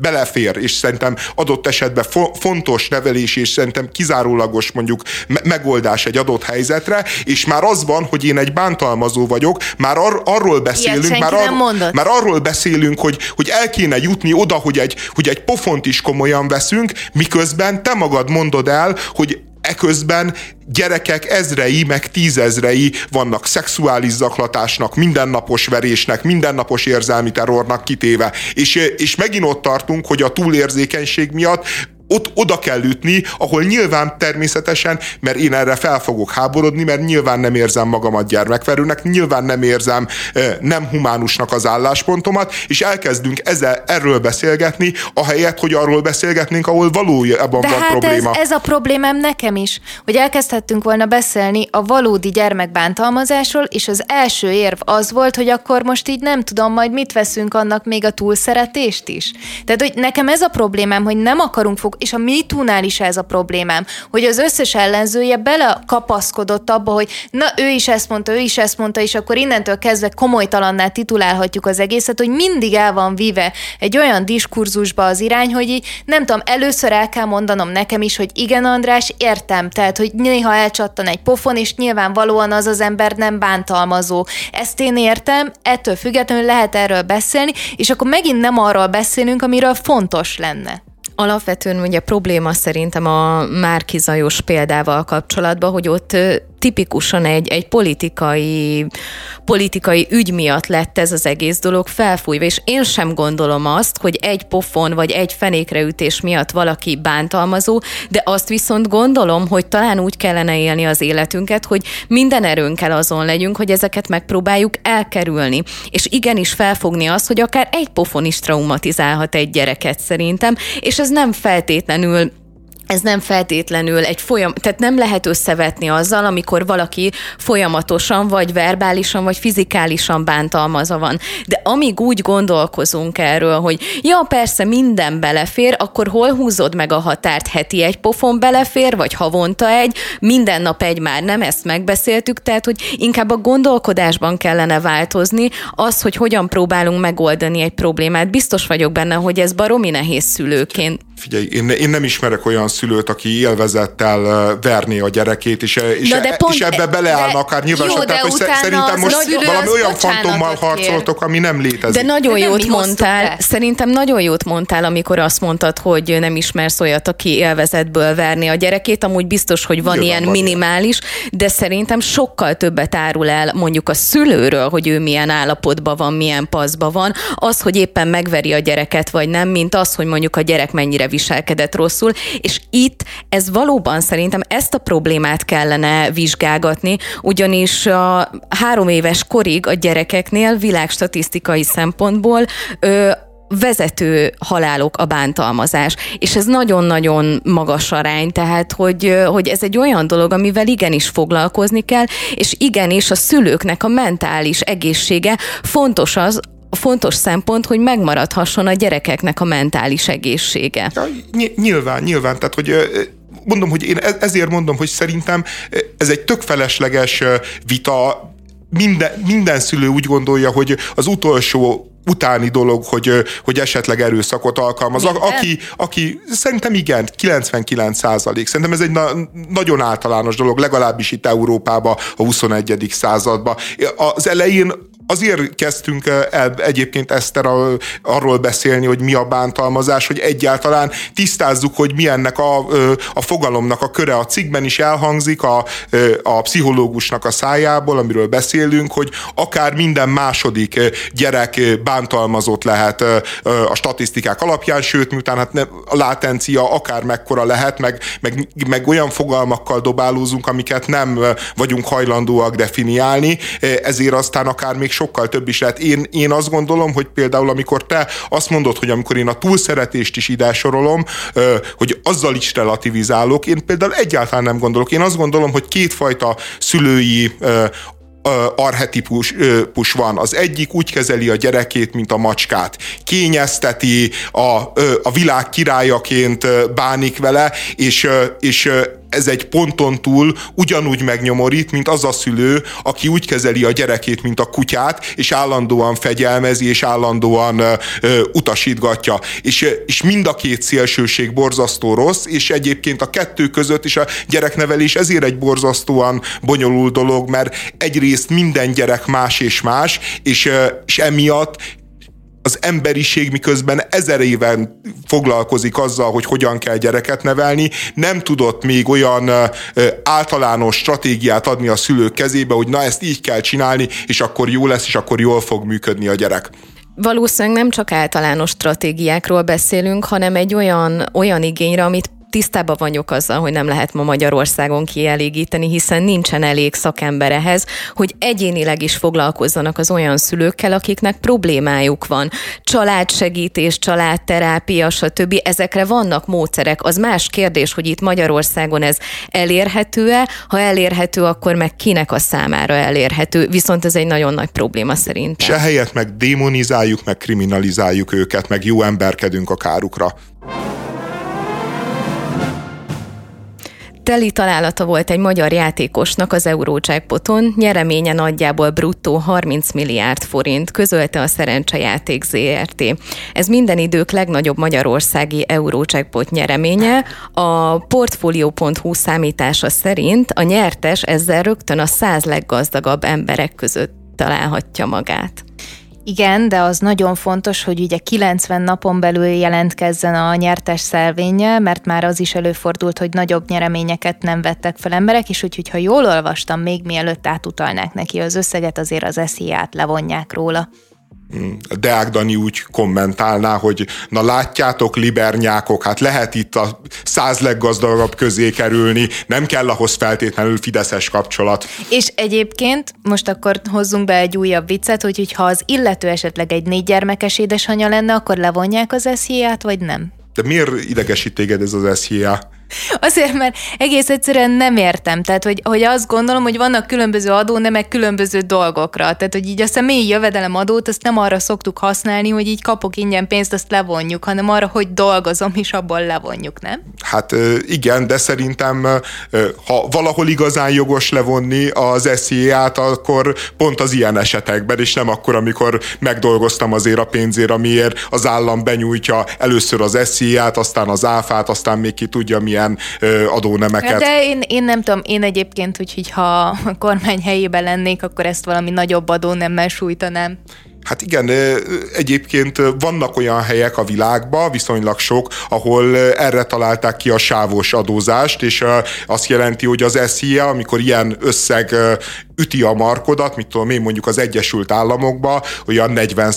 belefér, és szerintem adott esetben fontos nevelés, és szerintem kizárólagos mondjuk megoldás egy adott helyzetre, és már az van, hogy én egy bántalmazó vagyok, már ar- arról beszélünk, már, ar- már arról beszélünk, hogy, hogy el kéne jutni oda, hogy egy, hogy egy pofont is komolyan veszünk, miközben te magad mondod el, hogy eközben gyerekek ezrei, meg tízezrei vannak szexuális zaklatásnak, mindennapos verésnek, mindennapos érzelmi terrornak kitéve. És, és megint ott tartunk, hogy a túlérzékenység miatt ott oda kell ütni, ahol nyilván természetesen, mert én erre fel fogok háborodni, mert nyilván nem érzem magamat gyermekverőnek, nyilván nem érzem nem humánusnak az álláspontomat, és elkezdünk ezzel, erről beszélgetni, ahelyett, hogy arról beszélgetnénk, ahol valójában De van hát probléma. Ez, ez a problémám nekem is, hogy elkezdhettünk volna beszélni a valódi gyermekbántalmazásról, és az első érv az volt, hogy akkor most így nem tudom, majd mit veszünk annak még a túlszeretést is. Tehát, hogy nekem ez a problémám, hogy nem akarunk fog, és a MeToo-nál is ez a problémám, hogy az összes ellenzője belekapaszkodott abba, hogy na ő is ezt mondta, ő is ezt mondta, és akkor innentől kezdve komolytalanná titulálhatjuk az egészet, hogy mindig el van vive egy olyan diskurzusba az irány, hogy így nem tudom, először el kell mondanom nekem is, hogy igen, András, értem, tehát, hogy néha elcsattan egy pofon, és nyilvánvalóan az az ember nem bántalmazó. Ezt én értem, ettől függetlenül lehet erről beszélni, és akkor megint nem arról beszélünk, amiről fontos lenne. Alapvetően ugye probléma szerintem a Márki Zajos példával kapcsolatban, hogy ott tipikusan egy, egy politikai, politikai ügy miatt lett ez az egész dolog felfújva, és én sem gondolom azt, hogy egy pofon vagy egy fenékreütés miatt valaki bántalmazó, de azt viszont gondolom, hogy talán úgy kellene élni az életünket, hogy minden erőnkkel azon legyünk, hogy ezeket megpróbáljuk elkerülni. És igenis felfogni azt, hogy akár egy pofon is traumatizálhat egy gyereket szerintem, és ez nem feltétlenül ez nem feltétlenül egy folyam, tehát nem lehet összevetni azzal, amikor valaki folyamatosan, vagy verbálisan, vagy fizikálisan bántalmazva van. De amíg úgy gondolkozunk erről, hogy ja, persze minden belefér, akkor hol húzod meg a határt? Heti egy pofon belefér, vagy havonta egy, minden nap egy már nem, ezt megbeszéltük, tehát hogy inkább a gondolkodásban kellene változni, az, hogy hogyan próbálunk megoldani egy problémát. Biztos vagyok benne, hogy ez baromi nehéz szülőként. Figyelj, én, én nem ismerek olyan szülőt, aki élvezettel verni a gyerekét, és, és, de e, pont, és ebbe beleállna akár nyilván. Jó, tehát, hogy szerintem most valami olyan fantommal harcoltok, ami nem létezik. De nagyon de jót mondtál, be. szerintem nagyon jót mondtál, amikor azt mondtad, hogy nem ismersz olyat, aki élvezetből verni a gyerekét, amúgy biztos, hogy van Nyilván ilyen van minimális, de szerintem sokkal többet árul el mondjuk a szülőről, hogy ő milyen állapotban van, milyen paszban van, az, hogy éppen megveri a gyereket, vagy nem, mint az, hogy mondjuk a gyerek mennyire viselkedett rosszul, és itt ez valóban szerintem ezt a problémát kellene vizsgálgatni, ugyanis a három éves korig a gyerekeknél világstatisztikai szempontból ö, vezető halálok a bántalmazás. És ez nagyon-nagyon magas arány, tehát hogy, hogy ez egy olyan dolog, amivel igenis foglalkozni kell, és igenis a szülőknek a mentális egészsége fontos az, fontos szempont, hogy megmaradhasson a gyerekeknek a mentális egészsége. Ja, nyilván, nyilván, tehát hogy mondom, hogy én e-, ezért mondom, hogy szerintem ez egy tök felesleges vita, minden, minden szülő úgy gondolja, hogy az utolsó utáni dolog, hogy, hogy esetleg erőszakot alkalmaz. A, aki, aki szerintem igen, 99 százalék. Szerintem ez egy na, nagyon általános dolog, legalábbis itt Európában a 21. században. Az elején azért kezdtünk el egyébként Eszter arról beszélni, hogy mi a bántalmazás, hogy egyáltalán tisztázzuk, hogy mi ennek a, a fogalomnak a köre. A cikkben is elhangzik a, a pszichológusnak a szájából, amiről beszélünk, hogy akár minden második gyerek bántalmazott lehet a statisztikák alapján, sőt, miután hát nem, a látencia akár mekkora lehet, meg, meg, meg olyan fogalmakkal dobálózunk, amiket nem vagyunk hajlandóak definiálni, ezért aztán akár még sokkal több is lehet. Én, én azt gondolom, hogy például amikor te azt mondod, hogy amikor én a túlszeretést is ide sorolom, hogy azzal is relativizálok, én például egyáltalán nem gondolok. Én azt gondolom, hogy kétfajta szülői arhetipus van. Az egyik úgy kezeli a gyerekét, mint a macskát. Kényezteti, a, a világ királyaként bánik vele, és, és ez egy ponton túl ugyanúgy megnyomorít, mint az a szülő, aki úgy kezeli a gyerekét, mint a kutyát, és állandóan fegyelmezi, és állandóan ö, utasítgatja. És, és mind a két szélsőség borzasztó rossz, és egyébként a kettő között is a gyereknevelés ezért egy borzasztóan bonyolult dolog, mert egyrészt minden gyerek más és más, és, és emiatt az emberiség miközben ezer éven foglalkozik azzal, hogy hogyan kell gyereket nevelni, nem tudott még olyan általános stratégiát adni a szülők kezébe, hogy na ezt így kell csinálni, és akkor jó lesz, és akkor jól fog működni a gyerek. Valószínűleg nem csak általános stratégiákról beszélünk, hanem egy olyan, olyan igényre, amit tisztában vagyok azzal, hogy nem lehet ma Magyarországon kielégíteni, hiszen nincsen elég szakember ehhez, hogy egyénileg is foglalkozzanak az olyan szülőkkel, akiknek problémájuk van. Családsegítés, családterápia, stb. Ezekre vannak módszerek. Az más kérdés, hogy itt Magyarországon ez elérhető-e, ha elérhető, akkor meg kinek a számára elérhető. Viszont ez egy nagyon nagy probléma szerintem. Se helyet meg démonizáljuk, meg kriminalizáljuk őket, meg jó emberkedünk a kárukra. Teli találata volt egy magyar játékosnak az Eurojackpoton, nyereménye nagyjából bruttó 30 milliárd forint, közölte a Szerencsejáték ZRT. Ez minden idők legnagyobb magyarországi Eurojackpot nyereménye. A Portfolio.hu számítása szerint a nyertes ezzel rögtön a száz leggazdagabb emberek között találhatja magát. Igen, de az nagyon fontos, hogy ugye 90 napon belül jelentkezzen a nyertes szelvénye, mert már az is előfordult, hogy nagyobb nyereményeket nem vettek fel emberek, és úgyhogy ha jól olvastam, még mielőtt átutalnák neki az összeget, azért az esziát levonják róla. Deák Dani úgy kommentálná, hogy na látjátok, libernyákok, hát lehet itt a száz leggazdagabb közé kerülni, nem kell ahhoz feltétlenül fideszes kapcsolat. És egyébként most akkor hozzunk be egy újabb viccet, hogy ha az illető esetleg egy négy gyermekes édesanyja lenne, akkor levonják az esziát, vagy nem? De miért idegesít téged ez az esziá? Azért, mert egész egyszerűen nem értem. Tehát, hogy, hogy azt gondolom, hogy vannak különböző adónemek különböző dolgokra. Tehát, hogy így a személyi jövedelem adót azt nem arra szoktuk használni, hogy így kapok ingyen pénzt, azt levonjuk, hanem arra, hogy dolgozom, és abból levonjuk, nem? Hát igen, de szerintem ha valahol igazán jogos levonni az SZIA-t, akkor pont az ilyen esetekben, és nem akkor, amikor megdolgoztam azért a pénzért, amiért az állam benyújtja először az SZIA-t, aztán az áfát, aztán még ki tudja milyen ilyen adónemeket. De én, én nem tudom, én egyébként, hogy ha a kormány helyében lennék, akkor ezt valami nagyobb adónemmel sújtanám. Hát igen, egyébként vannak olyan helyek a világban, viszonylag sok, ahol erre találták ki a sávos adózást, és azt jelenti, hogy az SZIA, amikor ilyen összeg üti a markodat, mit tudom én, mondjuk az Egyesült Államokba olyan 40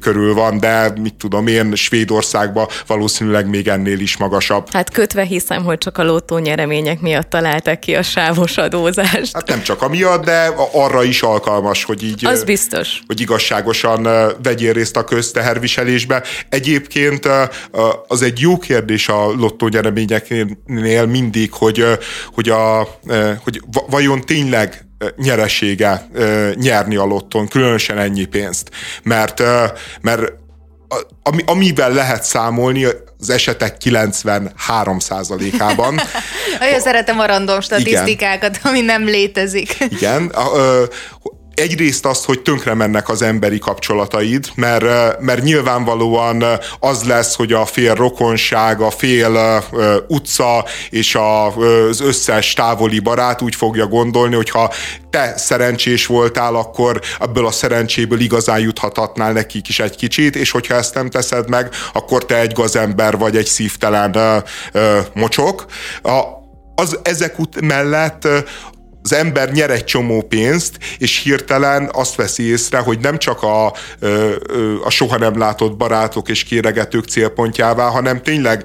körül van, de mit tudom én, Svédországban valószínűleg még ennél is magasabb. Hát kötve hiszem, hogy csak a lottó nyeremények miatt találták ki a sávos adózást. Hát nem csak amiatt, de arra is alkalmas, hogy így... Az biztos. Hogy igazságosan vegyél részt a közteherviselésbe. Egyébként az egy jó kérdés a lottó nyereményeknél mindig, hogy, hogy, a, hogy vajon tényleg nyeresége nyerni a lotton, különösen ennyi pénzt. Mert, mert ami, amivel lehet számolni az esetek 93%-ában. *laughs* Olyan szeretem a random statisztikákat, igen. ami nem létezik. Igen, egyrészt azt, hogy tönkre mennek az emberi kapcsolataid, mert, mert nyilvánvalóan az lesz, hogy a fél rokonság, a fél utca és az összes távoli barát úgy fogja gondolni, hogy ha te szerencsés voltál, akkor ebből a szerencséből igazán juthatatnál nekik is egy kicsit, és hogyha ezt nem teszed meg, akkor te egy gazember vagy egy szívtelen mocsok. Az ezek ut- mellett az ember nyer egy csomó pénzt, és hirtelen azt veszi észre, hogy nem csak a, a soha nem látott barátok és kéregetők célpontjává, hanem tényleg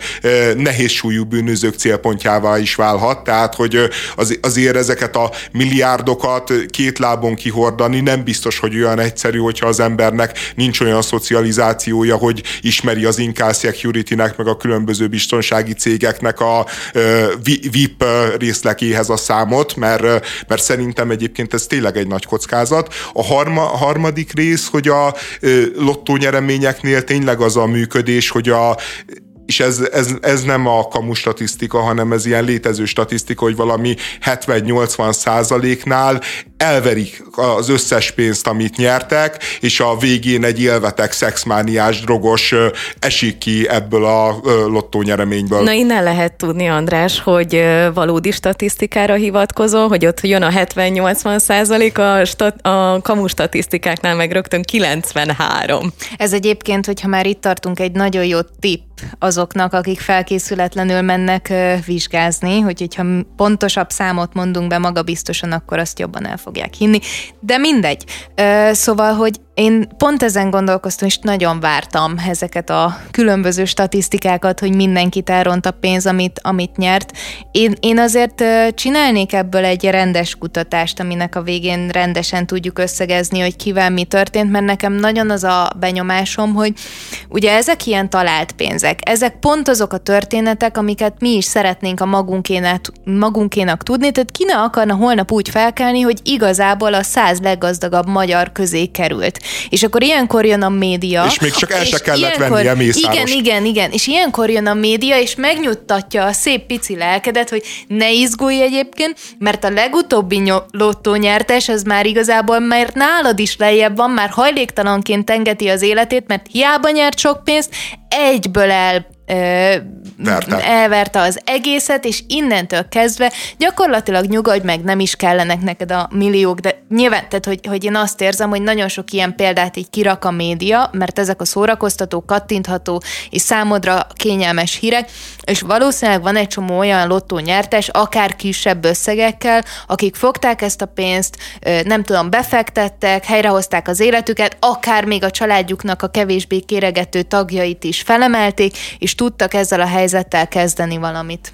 nehéz súlyú bűnözők célpontjává is válhat. Tehát, hogy az, azért ezeket a milliárdokat két lábon kihordani nem biztos, hogy olyan egyszerű, hogyha az embernek nincs olyan szocializációja, hogy ismeri az Incal Security-nek, meg a különböző biztonsági cégeknek a VIP részlekéhez a számot, mert mert szerintem egyébként ez tényleg egy nagy kockázat. A harma, harmadik rész, hogy a lottó nyereményeknél tényleg az a működés, hogy a és ez, ez, ez nem a kamu statisztika, hanem ez ilyen létező statisztika, hogy valami 70-80 százaléknál elverik az összes pénzt, amit nyertek, és a végén egy élvetek szexmániás drogos esik ki ebből a lottó nyereményből. Na innen lehet tudni, András, hogy valódi statisztikára hivatkozol, hogy ott jön a 70-80 százalék, a, stat- a kamu statisztikáknál meg rögtön 93. Ez egyébként, hogyha már itt tartunk, egy nagyon jó tipp azoknak, akik felkészületlenül mennek vizsgázni, hogy hogyha pontosabb számot mondunk be magabiztosan, akkor azt jobban el fogják hinni. De mindegy. Szóval, hogy én pont ezen gondolkoztam, és nagyon vártam ezeket a különböző statisztikákat, hogy mindenkit elront a pénz, amit, amit nyert. Én, én azért csinálnék ebből egy rendes kutatást, aminek a végén rendesen tudjuk összegezni, hogy kivel mi történt, mert nekem nagyon az a benyomásom, hogy ugye ezek ilyen talált pénzek, ezek pont azok a történetek, amiket mi is szeretnénk a magunkének, magunkénak tudni, tehát ki ne akarna holnap úgy felkelni, hogy igazából a száz leggazdagabb magyar közé került. És akkor ilyenkor jön a média. És még csak el se kellett vennie mészáros. Igen, igen, igen. És ilyenkor jön a média, és megnyugtatja a szép pici lelkedet, hogy ne izgulj egyébként, mert a legutóbbi lottónyertes, ez már igazából, mert nálad is lejjebb van, már hajléktalanként engeti az életét, mert hiába nyert sok pénzt, egyből el Verte. elverte az egészet, és innentől kezdve gyakorlatilag nyugodj meg, nem is kellenek neked a milliók, de nyilván, tehát hogy, hogy én azt érzem, hogy nagyon sok ilyen példát így kirak a média, mert ezek a szórakoztató, kattintható és számodra kényelmes hírek, és valószínűleg van egy csomó olyan lottó nyertes, akár kisebb összegekkel, akik fogták ezt a pénzt, nem tudom, befektettek, helyrehozták az életüket, akár még a családjuknak a kevésbé kéregető tagjait is felemelték, és tudtak ezzel a helyzettel kezdeni valamit.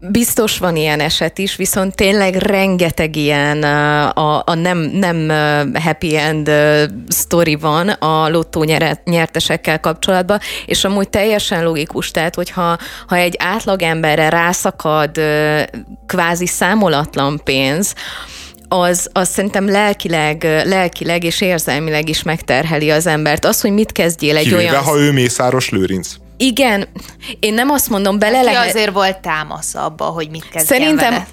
Biztos van ilyen eset is, viszont tényleg rengeteg ilyen a, a nem, nem happy end story van a lottó nyertesekkel kapcsolatban, és amúgy teljesen logikus, tehát hogyha ha egy átlagemberre rászakad kvázi számolatlan pénz, az, az szerintem lelkileg, lelkileg és érzelmileg is megterheli az embert. Az, hogy mit kezdjél egy Kivéve, olyan... ha ő Mészáros Lőrinc. Igen, én nem azt mondom, bele lehet... azért volt támasz abba, hogy mit kezdjen Szerintem vele.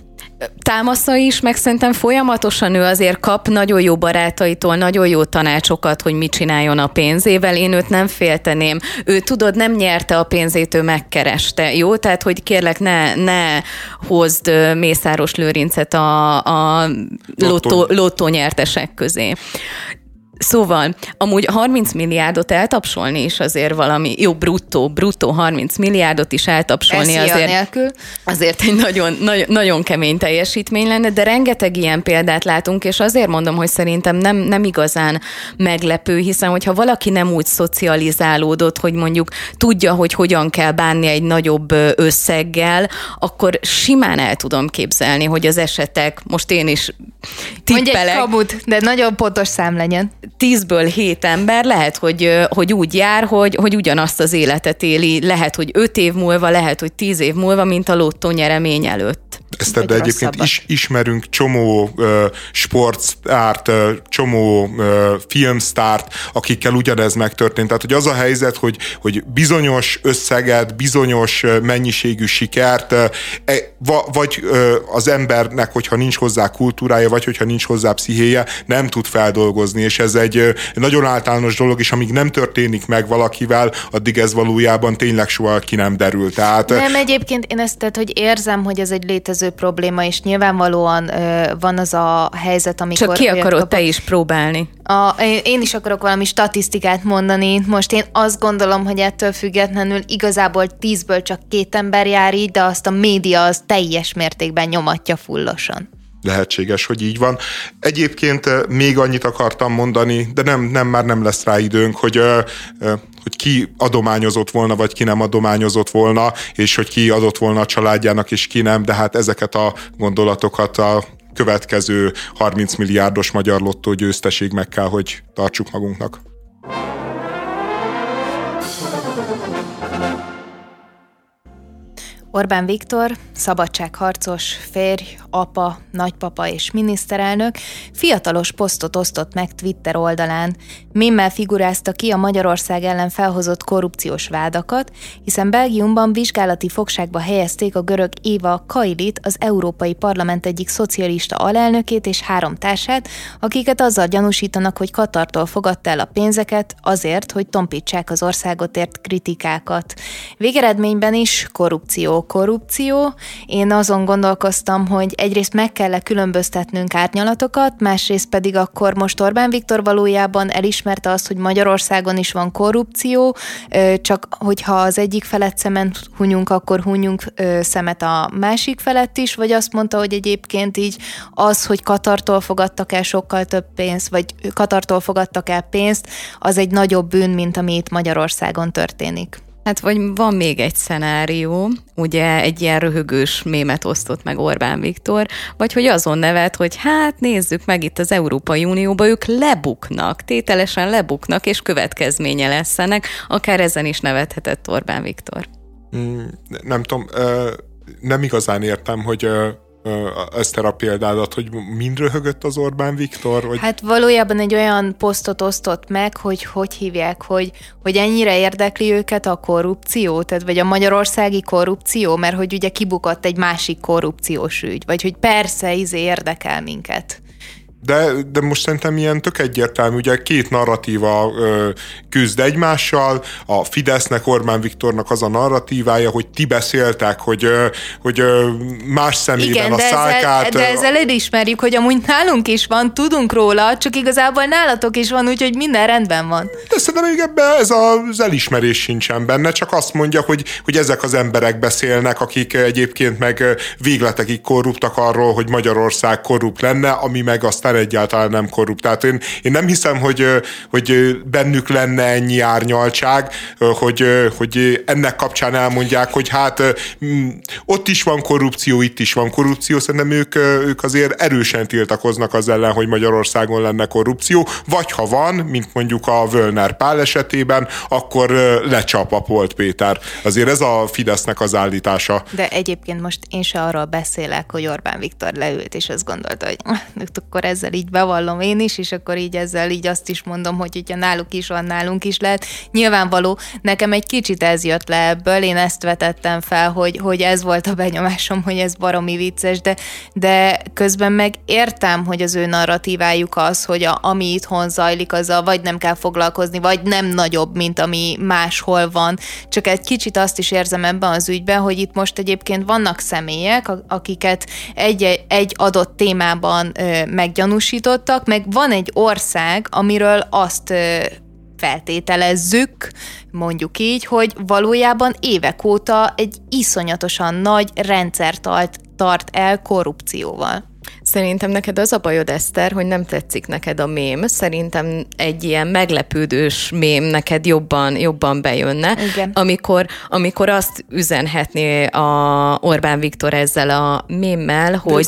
támasza is, meg szerintem folyamatosan ő azért kap nagyon jó barátaitól nagyon jó tanácsokat, hogy mit csináljon a pénzével. Én őt nem félteném. Ő tudod, nem nyerte a pénzét, ő megkereste. Jó? Tehát, hogy kérlek, ne, ne hozd Mészáros Lőrincet a, a lottó, lottó nyertesek közé. Szóval, amúgy 30 milliárdot eltapsolni is azért valami, jó, bruttó, bruttó 30 milliárdot is eltapsolni Eszi azért, nélkül. azért egy nagyon, nagyon, nagyon kemény teljesítmény lenne, de rengeteg ilyen példát látunk, és azért mondom, hogy szerintem nem, nem igazán meglepő, hiszen hogyha valaki nem úgy szocializálódott, hogy mondjuk tudja, hogy hogyan kell bánni egy nagyobb összeggel, akkor simán el tudom képzelni, hogy az esetek, most én is tippelek. Mondj egy kabut, de nagyon pontos szám legyen tízből hét ember lehet, hogy, hogy úgy jár, hogy, hogy ugyanazt az életet éli. Lehet, hogy öt év múlva, lehet, hogy tíz év múlva, mint a lottó nyeremény előtt. Ezt de egyébként is, ismerünk csomó uh, sportstárt, uh, csomó uh, filmstárt, akikkel ugyanez megtörtént. Tehát, hogy az a helyzet, hogy, hogy bizonyos összeget, bizonyos mennyiségű sikert, uh, vagy uh, az embernek, hogyha nincs hozzá kultúrája, vagy hogyha nincs hozzá pszichéje, nem tud feldolgozni, és ez egy uh, nagyon általános dolog, és amíg nem történik meg valakivel, addig ez valójában tényleg soha ki nem derül. Tehát, nem, egyébként én ezt, tehát, hogy érzem, hogy ez egy létező létező probléma, és nyilvánvalóan ö, van az a helyzet, amikor... Csak ki akarod kapok, te is próbálni? A, én is akarok valami statisztikát mondani. Most én azt gondolom, hogy ettől függetlenül igazából tízből csak két ember jár így, de azt a média az teljes mértékben nyomatja fullosan lehetséges, hogy így van. Egyébként még annyit akartam mondani, de nem, nem már nem lesz rá időnk, hogy hogy ki adományozott volna, vagy ki nem adományozott volna, és hogy ki adott volna a családjának, és ki nem, de hát ezeket a gondolatokat a következő 30 milliárdos magyar lottó győzteség meg kell, hogy tartsuk magunknak. Orbán Viktor, szabadságharcos, férj, apa, nagypapa és miniszterelnök fiatalos posztot osztott meg Twitter oldalán. Mimmel figurázta ki a Magyarország ellen felhozott korrupciós vádakat, hiszen Belgiumban vizsgálati fogságba helyezték a görög Éva Kailit, az Európai Parlament egyik szocialista alelnökét és három társát, akiket azzal gyanúsítanak, hogy Katartól fogadta el a pénzeket azért, hogy tompítsák az országot ért kritikákat. Végeredményben is korrupció, korrupció. Én azon gondolkoztam, hogy egyrészt meg kell különböztetnünk árnyalatokat, másrészt pedig akkor most Orbán Viktor valójában elismerte azt, hogy Magyarországon is van korrupció, csak hogyha az egyik felett szement hunyunk, akkor hunyunk szemet a másik felett is, vagy azt mondta, hogy egyébként így az, hogy Katartól fogadtak el sokkal több pénzt, vagy Katartól fogadtak el pénzt, az egy nagyobb bűn, mint ami itt Magyarországon történik. Hát vagy van még egy szenárió, ugye egy ilyen röhögős mémet osztott meg Orbán Viktor, vagy hogy azon nevet, hogy hát nézzük meg itt az Európai Unióba, ők lebuknak, tételesen lebuknak, és következménye lesz ennek, akár ezen is nevethetett Orbán Viktor. Mm, nem tudom, nem igazán értem, hogy Eszter a példádat, hogy mind röhögött az Orbán Viktor? Hogy... Hát valójában egy olyan posztot osztott meg, hogy hogy hívják, hogy, hogy ennyire érdekli őket a korrupció, tehát vagy a magyarországi korrupció, mert hogy ugye kibukott egy másik korrupciós ügy, vagy hogy persze izé érdekel minket. De, de most szerintem ilyen tök egyértelmű, ugye két narratíva ö, küzd egymással, a Fidesznek, Orbán Viktornak az a narratívája, hogy ti beszéltek, hogy, ö, hogy ö, más szemében Igen, a szálkát... Ezzel, de ezzel elismerjük, hogy amúgy nálunk is van, tudunk róla, csak igazából nálatok is van, úgyhogy minden rendben van. De szerintem még ebben ez az elismerés sincsen benne, csak azt mondja, hogy, hogy ezek az emberek beszélnek, akik egyébként meg végletekig korruptak arról, hogy Magyarország korrupt lenne, ami meg aztán már egyáltalán nem korrupt. Tehát én, én nem hiszem, hogy, hogy bennük lenne ennyi árnyaltság, hogy, hogy ennek kapcsán elmondják, hogy hát ott is van korrupció, itt is van korrupció. Szerintem ők, ők azért erősen tiltakoznak az ellen, hogy Magyarországon lenne korrupció, vagy ha van, mint mondjuk a Völner Pál esetében, akkor lecsap a Polt Péter. Azért ez a Fidesznek az állítása. De egyébként most én se arról beszélek, hogy Orbán Viktor leült, és azt gondolta, hogy akkor ez ezzel így bevallom én is, és akkor így ezzel így azt is mondom, hogy ugye náluk is van, nálunk is lehet. Nyilvánvaló, nekem egy kicsit ez jött le ebből, én ezt vetettem fel, hogy, hogy ez volt a benyomásom, hogy ez baromi vicces, de, de közben meg értem, hogy az ő narratívájuk az, hogy a, ami itthon zajlik, azzal vagy nem kell foglalkozni, vagy nem nagyobb, mint ami máshol van. Csak egy kicsit azt is érzem ebben az ügyben, hogy itt most egyébként vannak személyek, akiket egy, egy adott témában meggyanúsítottak, gyanúsítottak, meg van egy ország, amiről azt feltételezzük, mondjuk így, hogy valójában évek óta egy iszonyatosan nagy rendszer tart, tart el korrupcióval. Szerintem neked az a bajod, Eszter, hogy nem tetszik neked a mém. Szerintem egy ilyen meglepődős mém neked jobban, jobban bejönne. Igen. Amikor, amikor azt üzenhetné a Orbán Viktor ezzel a mémmel, hogy,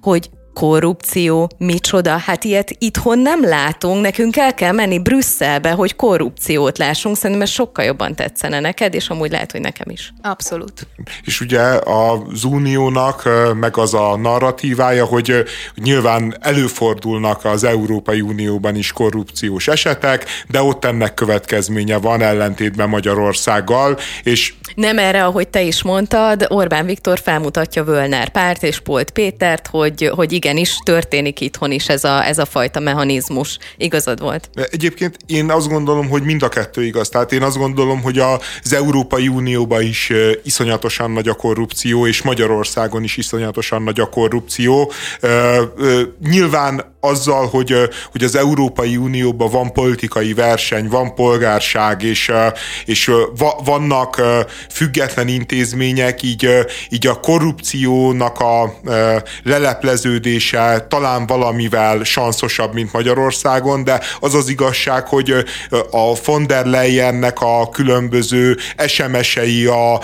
hogy korrupció, micsoda, hát ilyet itthon nem látunk, nekünk el kell menni Brüsszelbe, hogy korrupciót lássunk, szerintem ez sokkal jobban tetszene neked, és amúgy lehet, hogy nekem is. Abszolút. És ugye az uniónak meg az a narratívája, hogy nyilván előfordulnak az Európai Unióban is korrupciós esetek, de ott ennek következménye van ellentétben Magyarországgal, és nem erre, ahogy te is mondtad, Orbán Viktor felmutatja Völner párt és Polt Pétert, hogy, hogy igenis történik itthon is ez a, ez a fajta mechanizmus. Igazad volt. Egyébként én azt gondolom, hogy mind a kettő igaz. Tehát én azt gondolom, hogy az Európai Unióban is iszonyatosan nagy a korrupció, és Magyarországon is iszonyatosan nagy a korrupció. Nyilván azzal, hogy, hogy az Európai Unióban van politikai verseny, van polgárság, és, és vannak független intézmények, így, így a korrupciónak a lelepleződése talán valamivel sanszosabb, mint Magyarországon, de az az igazság, hogy a von der Leyennek a különböző SMS-ei a,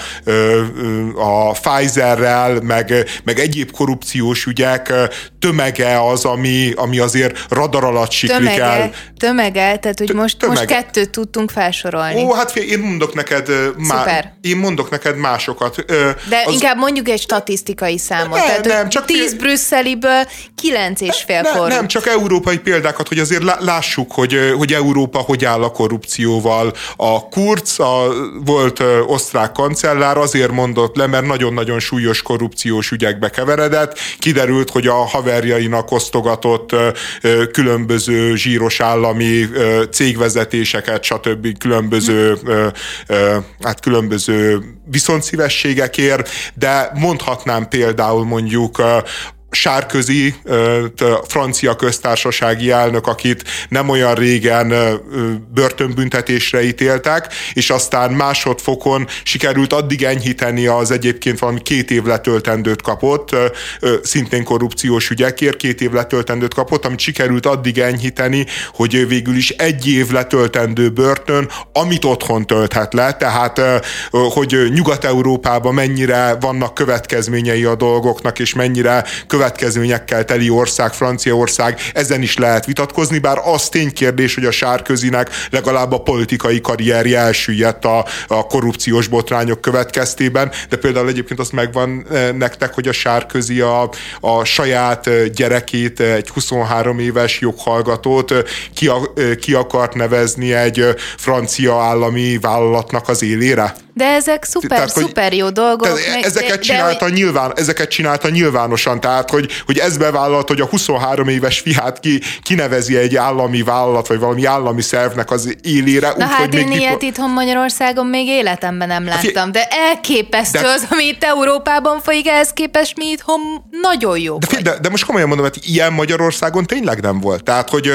a Pfizerrel, meg, meg egyéb korrupciós ügyek tömege az, ami, ami azért radar alatt siklik tömege, el. Tömege, tehát hogy most, tömege. most kettőt tudtunk felsorolni. Ó, hát én mondok neked már, én mondok neked másokat. De az... inkább mondjuk egy statisztikai számot. Nem, tehát, nem, csak 10 brüsszeliből 9 és fél nem, nem, csak európai példákat, hogy azért lássuk, hogy, hogy Európa hogy áll a korrupcióval. A Kurz, a volt osztrák kancellár azért mondott le, mert nagyon-nagyon súlyos korrupciós ügyekbe keveredett. Kiderült, hogy a haverjainak osztogatott különböző zsíros állami cégvezetéseket, stb. különböző, hát különböző viszontszívességekért, de mondhatnám például mondjuk Sárközi, francia köztársasági elnök, akit nem olyan régen börtönbüntetésre ítéltek, és aztán másodfokon sikerült addig enyhíteni az egyébként valami két év letöltendőt kapott, szintén korrupciós ügyekért két év letöltendőt kapott, amit sikerült addig enyhíteni, hogy végül is egy év letöltendő börtön, amit otthon tölthet le, tehát hogy Nyugat-Európában mennyire vannak következményei a dolgoknak, és mennyire következményei következményekkel teli ország, Franciaország, ezen is lehet vitatkozni, bár az ténykérdés, hogy a Sárközinek legalább a politikai karrierje elsüllyedt a, a korrupciós botrányok következtében, de például egyébként azt megvan nektek, hogy a Sárközi a, a saját gyerekét, egy 23 éves joghallgatót ki, ki akart nevezni egy francia állami vállalatnak az élére? De ezek szuper, tehát, szuper jó dolgok. Tehát meg, ezeket, de, csinálta de, nyilván, ezeket csinálta nyilvánosan, tehát hogy, hogy ez bevállalt, hogy a 23 éves fiát ki, kinevezi egy állami vállalat, vagy valami állami szervnek az élére. Na úgy, hát hogy én még ilyet diplo- itthon Magyarországon még életemben nem hát láttam, de elképesztő de, az, ami itt Európában folyik, ehhez képest mi itthon nagyon jó. De, de, de most komolyan mondom, hogy ilyen Magyarországon tényleg nem volt. Tehát, hogy uh,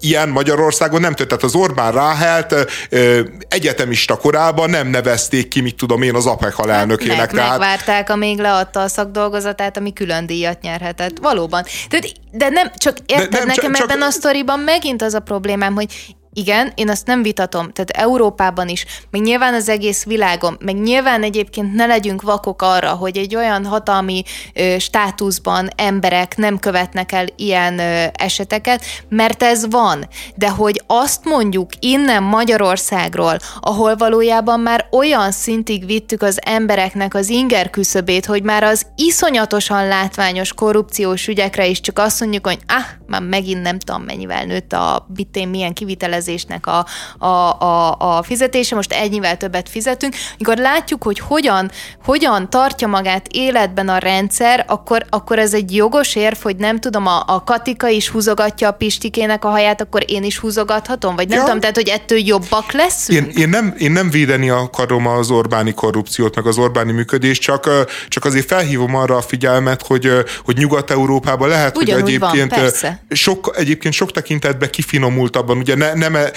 ilyen Magyarországon nem tört. Tehát az Orbán Ráhelt uh, egyetemista korában nem nevez nevezték ki, mit tudom én, az APEC alelnökének. Meg, tehát... Megvárták, amíg leadta a szakdolgozatát, ami külön díjat nyerhetett. Valóban. Tehát, de nem, csak érted, de nem, nekem csak, ebben csak... a sztoriban megint az a problémám, hogy igen, én azt nem vitatom, tehát Európában is, meg nyilván az egész világon, meg nyilván egyébként ne legyünk vakok arra, hogy egy olyan hatalmi ö, státuszban emberek nem követnek el ilyen ö, eseteket, mert ez van. De hogy azt mondjuk innen Magyarországról, ahol valójában már olyan szintig vittük az embereknek az inger küszöbét, hogy már az iszonyatosan látványos korrupciós ügyekre is csak azt mondjuk, hogy ah, már megint nem tudom mennyivel nőtt a bitén milyen kivitelezés hitelezésnek a, a, a, a fizetése, most ennyivel többet fizetünk. Amikor látjuk, hogy hogyan, hogyan tartja magát életben a rendszer, akkor, akkor ez egy jogos érv, hogy nem tudom, a, a Katika is húzogatja a Pistikének a haját, akkor én is húzogathatom? Vagy nem ja. tudom, tehát, hogy ettől jobbak leszünk? Én, én, nem, én nem védeni akarom az Orbáni korrupciót, meg az Orbáni működést, csak, csak azért felhívom arra a figyelmet, hogy, hogy Nyugat-Európában lehet, Ugyanúgy hogy egyébként van, sok, egyébként sok tekintetben kifinomultabban, ugye ne, nem nem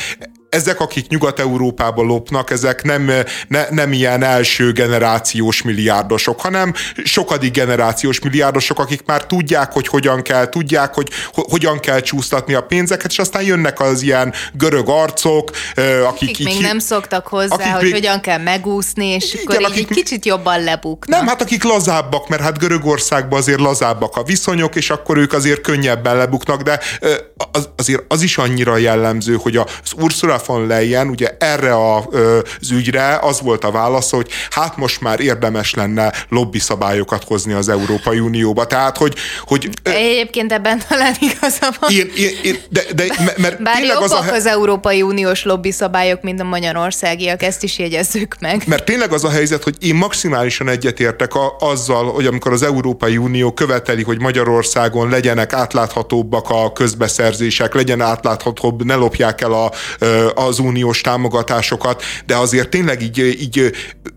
ezek, akik Nyugat-Európába lopnak, ezek nem, ne, nem ilyen első generációs milliárdosok, hanem sokadik generációs milliárdosok, akik már tudják, hogy hogyan kell, tudják, hogy ho, hogyan kell csúsztatni a pénzeket, és aztán jönnek az ilyen görög arcok, akik, akik így, még nem szoktak hozzá, akik hogy még, hogyan kell megúszni, és igen, akkor akik, egy kicsit jobban lebuknak. Nem, hát akik lazábbak, mert hát Görögországban azért lazábbak a viszonyok, és akkor ők azért könnyebben lebuknak, de az, azért az is annyira jellemző, hogy az Ursula von Leyen ugye erre a, az ügyre az volt a válasz, hogy hát most már érdemes lenne lobby szabályokat hozni az Európai Unióba. Tehát, hogy... hogy Egyébként ebben talán igaza van. Én, én, én, de, de, mert Bár jobbak az, a, az Európai Uniós lobby szabályok, mint a magyarországiak, ezt is jegyezzük meg. Mert tényleg az a helyzet, hogy én maximálisan egyetértek a, azzal, hogy amikor az Európai Unió követeli, hogy Magyarországon legyenek átláthatóbbak a közbeszerzések, legyen átláthatóbb, ne lopják el a, az uniós támogatásokat, de azért tényleg így, így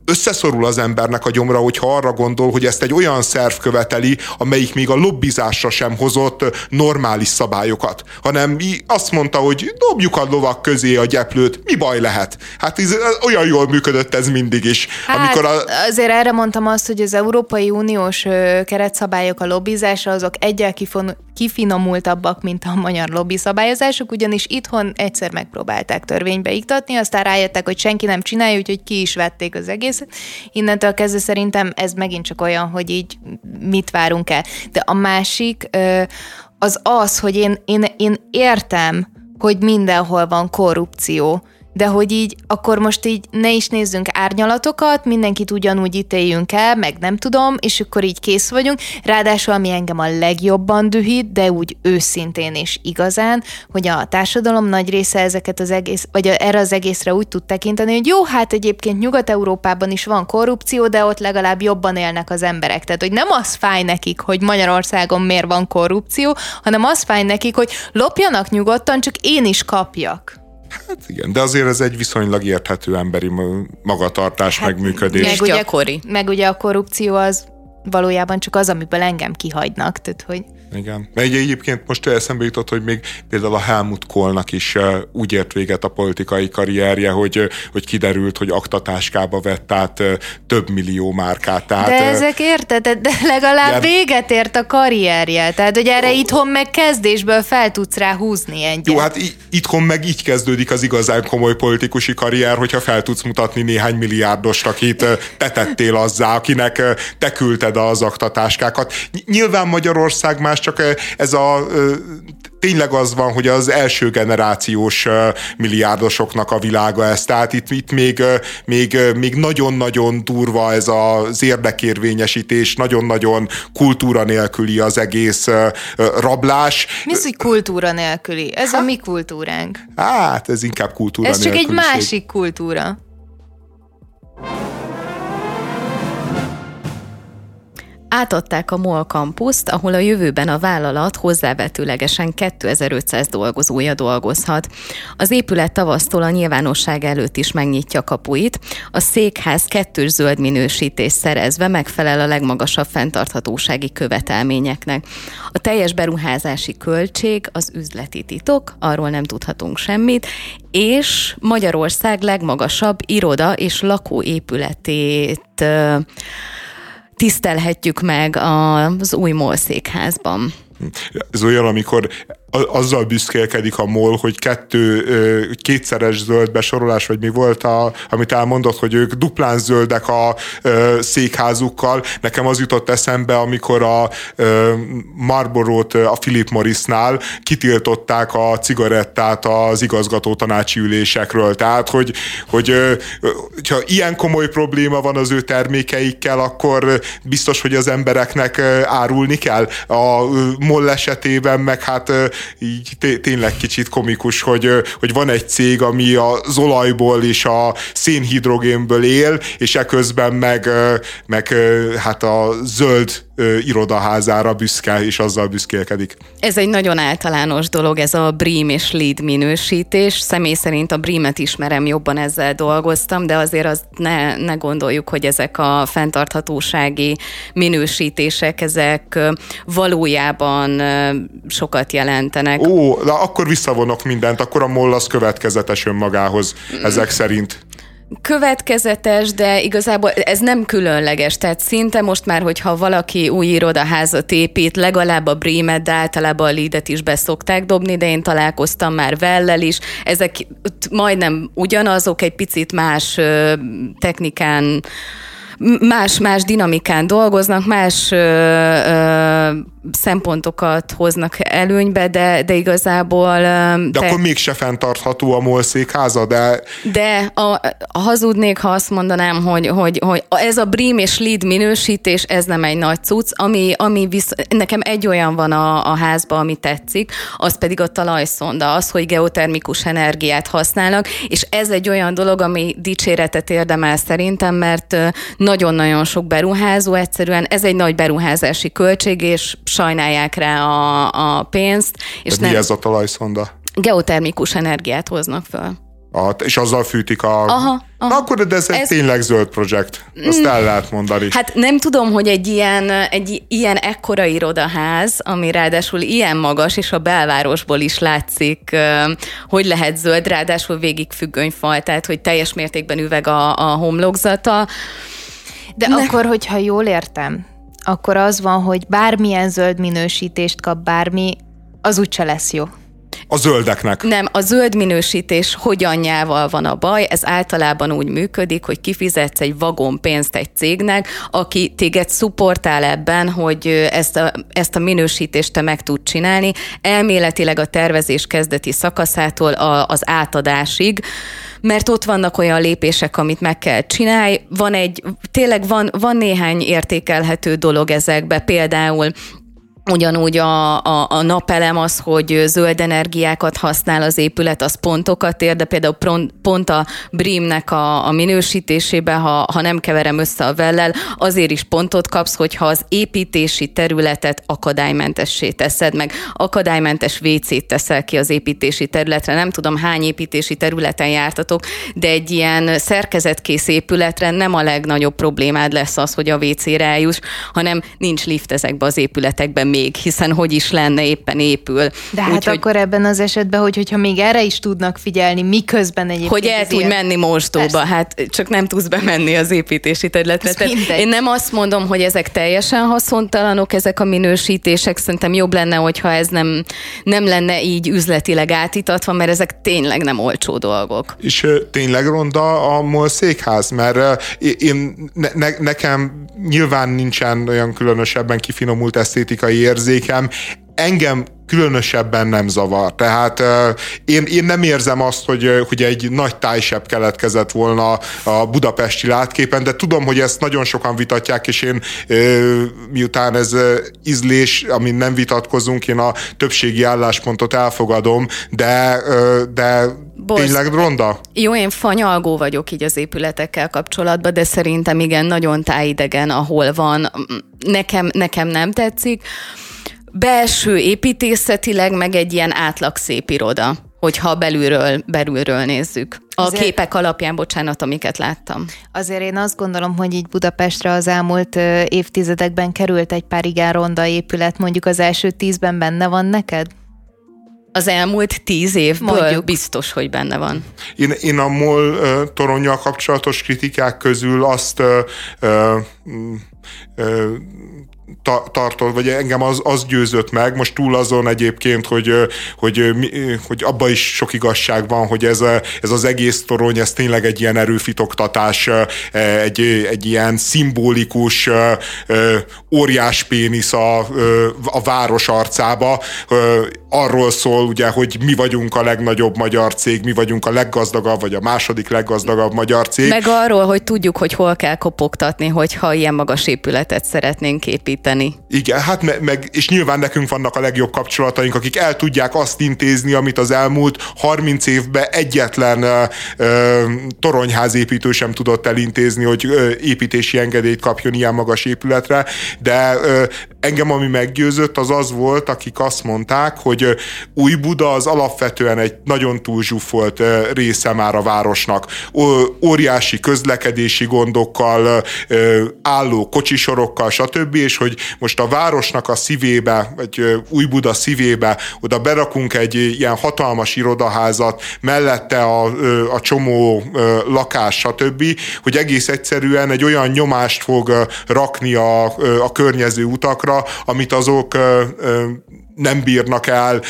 összeszorul az embernek a gyomra, hogyha arra gondol, hogy ezt egy olyan szerv követeli, amelyik még a lobbizásra sem hozott normális szabályokat, hanem azt mondta, hogy dobjuk a lovak közé a gyeplőt, mi baj lehet? Hát ez, olyan jól működött ez mindig is. Hát, amikor a... azért erre mondtam azt, hogy az Európai Uniós keretszabályok a lobbizásra azok egyel kifon, kifinomultabbak, mint a magyar lobby szabályozások, ugyanis itthon egyszer megpróbálták törvénybe iktatni, aztán rájöttek, hogy senki nem csinálja, úgyhogy ki is vették az egészet. Innentől kezdve szerintem ez megint csak olyan, hogy így mit várunk el. De a másik az az, hogy én, én, én értem, hogy mindenhol van korrupció, de hogy így, akkor most így ne is nézzünk árnyalatokat, mindenkit ugyanúgy ítéljünk el, meg nem tudom, és akkor így kész vagyunk. Ráadásul, ami engem a legjobban dühít, de úgy őszintén és igazán, hogy a társadalom nagy része ezeket az egész, vagy erre az egészre úgy tud tekinteni, hogy jó, hát egyébként Nyugat-Európában is van korrupció, de ott legalább jobban élnek az emberek. Tehát, hogy nem az fáj nekik, hogy Magyarországon miért van korrupció, hanem az fáj nekik, hogy lopjanak nyugodtan, csak én is kapjak. Hát igen, de azért ez egy viszonylag érthető emberi magatartás, hát, megműködés. Meg ugye, meg ugye a korrupció az valójában csak az, amiből engem kihagynak, tehát hogy igen. Mert egyébként most eszembe jutott, hogy még például a Helmut Kohlnak is úgy ért véget a politikai karrierje, hogy, hogy kiderült, hogy aktatáskába vett át több millió márkát. Tehát, de ezek érted, de legalább ilyen... véget ért a karrierje. Tehát, hogy erre itthon meg kezdésből fel tudsz rá húzni egyet. Jó, hát itthon meg így kezdődik az igazán komoly politikusi karrier, hogyha fel tudsz mutatni néhány milliárdos, akit te tettél azzá, akinek te küldted a zaktatáskákat. Nyilván Magyarország más, csak ez a tényleg az van, hogy az első generációs milliárdosoknak a világa ez. Tehát itt, itt még, még, még nagyon-nagyon durva ez az érdekérvényesítés, nagyon-nagyon kultúra nélküli az egész rablás. Mi az, hogy kultúra nélküli? Ez hát, a mi kultúránk. Hát, ez inkább kultúra Ez csak egy másik kultúra. Átadták a MOL kampuszt, ahol a jövőben a vállalat hozzávetőlegesen 2500 dolgozója dolgozhat. Az épület tavasztól a nyilvánosság előtt is megnyitja kapuit. A székház kettős zöld minősítés szerezve megfelel a legmagasabb fenntarthatósági követelményeknek. A teljes beruházási költség az üzleti titok, arról nem tudhatunk semmit, és Magyarország legmagasabb iroda és lakóépületét tisztelhetjük meg az új MOL székházban. Ez olyan, amikor azzal büszkélkedik a MOL, hogy kettő, kétszeres zöld besorolás, vagy mi volt, a, amit elmondott, hogy ők duplán zöldek a székházukkal. Nekem az jutott eszembe, amikor a Marlboro-t a Philip Morrisnál kitiltották a cigarettát az igazgató tanácsi ülésekről. Tehát, hogy, hogy ha ilyen komoly probléma van az ő termékeikkel, akkor biztos, hogy az embereknek árulni kell. A MOL esetében meg hát így tényleg kicsit komikus, hogy, hogy van egy cég, ami az olajból és a szénhidrogénből él, és eközben meg, meg hát a zöld irodaházára büszke, és azzal büszkélkedik. Ez egy nagyon általános dolog, ez a BREEAM és LEED minősítés. Személy szerint a BREEAM-et ismerem, jobban ezzel dolgoztam, de azért azt ne, ne gondoljuk, hogy ezek a fenntarthatósági minősítések, ezek valójában sokat jelentenek. Ó, de akkor visszavonok mindent, akkor a MOL az következetes önmagához ezek szerint következetes, de igazából ez nem különleges, tehát szinte most már, hogyha valaki új irodaházat épít, legalább a Brémet, de általában a Lidet is beszokták dobni, de én találkoztam már Vellel is, ezek majdnem ugyanazok, egy picit más technikán más-más dinamikán dolgoznak, más ö, ö, szempontokat hoznak előnybe, de, de igazából... De te... akkor mégse fenntartható a MOL székháza, de... De a, a hazudnék, ha azt mondanám, hogy, hogy, hogy ez a BRIM és LEED minősítés, ez nem egy nagy cucc, ami, ami visz, nekem egy olyan van a, a házban, ami tetszik, az pedig a talajszonda, az, hogy geotermikus energiát használnak, és ez egy olyan dolog, ami dicséretet érdemel szerintem, mert nagyon-nagyon sok beruházó egyszerűen, ez egy nagy beruházási költség, és sajnálják rá a, a pénzt. És De nem, mi ez a talajszonda? Geotermikus energiát hoznak föl. A, és azzal fűtik a... Aha, aha. Na, akkor de ez, ez egy tényleg zöld projekt. Azt el lehet mondani. Hát nem tudom, hogy egy ilyen, egy ilyen ekkora irodaház, ami ráadásul ilyen magas, és a belvárosból is látszik, hogy lehet zöld, ráadásul végig függönyfal, tehát hogy teljes mértékben üveg a, a homlokzata. De ne. akkor, hogyha jól értem, akkor az van, hogy bármilyen zöld minősítést kap bármi, az úgyse lesz jó. A zöldeknek. Nem, a zöld minősítés hogyanjával van a baj, ez általában úgy működik, hogy kifizetsz egy vagon pénzt egy cégnek, aki téged szupportál ebben, hogy ezt a, ezt a minősítést te meg tud csinálni, elméletileg a tervezés kezdeti szakaszától a, az átadásig, mert ott vannak olyan lépések, amit meg kell csinálni. Van egy, tényleg van, van néhány értékelhető dolog ezekbe, például Ugyanúgy a, a, a napelem az, hogy zöld energiákat használ az épület, az pontokat ér, de például pont a BRIM-nek a, a minősítésébe, ha, ha nem keverem össze a vellel, azért is pontot kapsz, hogyha az építési területet akadálymentessé teszed, meg akadálymentes WC-t teszel ki az építési területre. Nem tudom, hány építési területen jártatok, de egy ilyen szerkezetkész épületre nem a legnagyobb problémád lesz az, hogy a WC-re eljuss, hanem nincs lift ezekbe az épületekben még, hiszen hogy is lenne, éppen épül. De hát Úgy, akkor hogy, ebben az esetben, hogy, hogyha még erre is tudnak figyelni, miközben egyébként... Hogy el tudj menni mostóba, Persze. hát csak nem tudsz bemenni az építési területre. Én nem azt mondom, hogy ezek teljesen haszontalanok, ezek a minősítések, szerintem jobb lenne, hogyha ez nem, nem lenne így üzletileg átítatva, mert ezek tényleg nem olcsó dolgok. És tényleg ronda a MOL székház, mert én, ne, nekem nyilván nincsen olyan különösebben kifinomult esztétikai érzékem, engem különösebben nem zavar. Tehát én, én nem érzem azt, hogy, hogy egy nagy tájsebb keletkezett volna a budapesti látképen, de tudom, hogy ezt nagyon sokan vitatják, és én miután ez ízlés, amin nem vitatkozunk, én a többségi álláspontot elfogadom, de, de Bosz. Tényleg ronda? Jó, én fanyalgó vagyok így az épületekkel kapcsolatban, de szerintem igen, nagyon tájidegen, ahol van. Nekem, nekem nem tetszik belső építészetileg meg egy ilyen átlag szép iroda, hogyha belülről, belülről nézzük. A Azért, képek alapján, bocsánat, amiket láttam. Azért én azt gondolom, hogy így Budapestre az elmúlt évtizedekben került egy pár igen ronda épület, mondjuk az első tízben benne van neked? Az elmúlt tíz évből Mondjuk. biztos, hogy benne van. Én, én a MOL uh, toronnyal kapcsolatos kritikák közül azt uh, uh, ta, tartott, vagy engem az, az győzött meg, most túl azon egyébként, hogy, hogy, hogy abban is sok igazság van, hogy ez, ez az egész torony, ez tényleg egy ilyen erőfitoktatás, egy, egy ilyen szimbolikus óriás pénisz a, a város arcába, arról szól ugye, hogy mi vagyunk a legnagyobb magyar cég, mi vagyunk a leggazdagabb, vagy a második leggazdagabb magyar cég. Meg arról, hogy tudjuk, hogy hol kell kopogtatni, hogyha ilyen magas épületet szeretnénk építeni. Igen, hát me- meg, és nyilván nekünk vannak a legjobb kapcsolataink, akik el tudják azt intézni, amit az elmúlt 30 évben egyetlen ö, ö, toronyházépítő sem tudott elintézni, hogy ö, építési engedélyt kapjon ilyen magas épületre, de ö, engem ami meggyőzött, az az volt, akik azt mondták, hogy új Buda az alapvetően egy nagyon túl zsúfolt része már a városnak. Óriási közlekedési gondokkal, álló kocsisorokkal, stb. És hogy most a városnak a szívébe, vagy új Buda szívébe oda berakunk egy ilyen hatalmas irodaházat, mellette a, a csomó lakás, stb., hogy egész egyszerűen egy olyan nyomást fog rakni a, a környező utakra, amit azok nem bírnak el,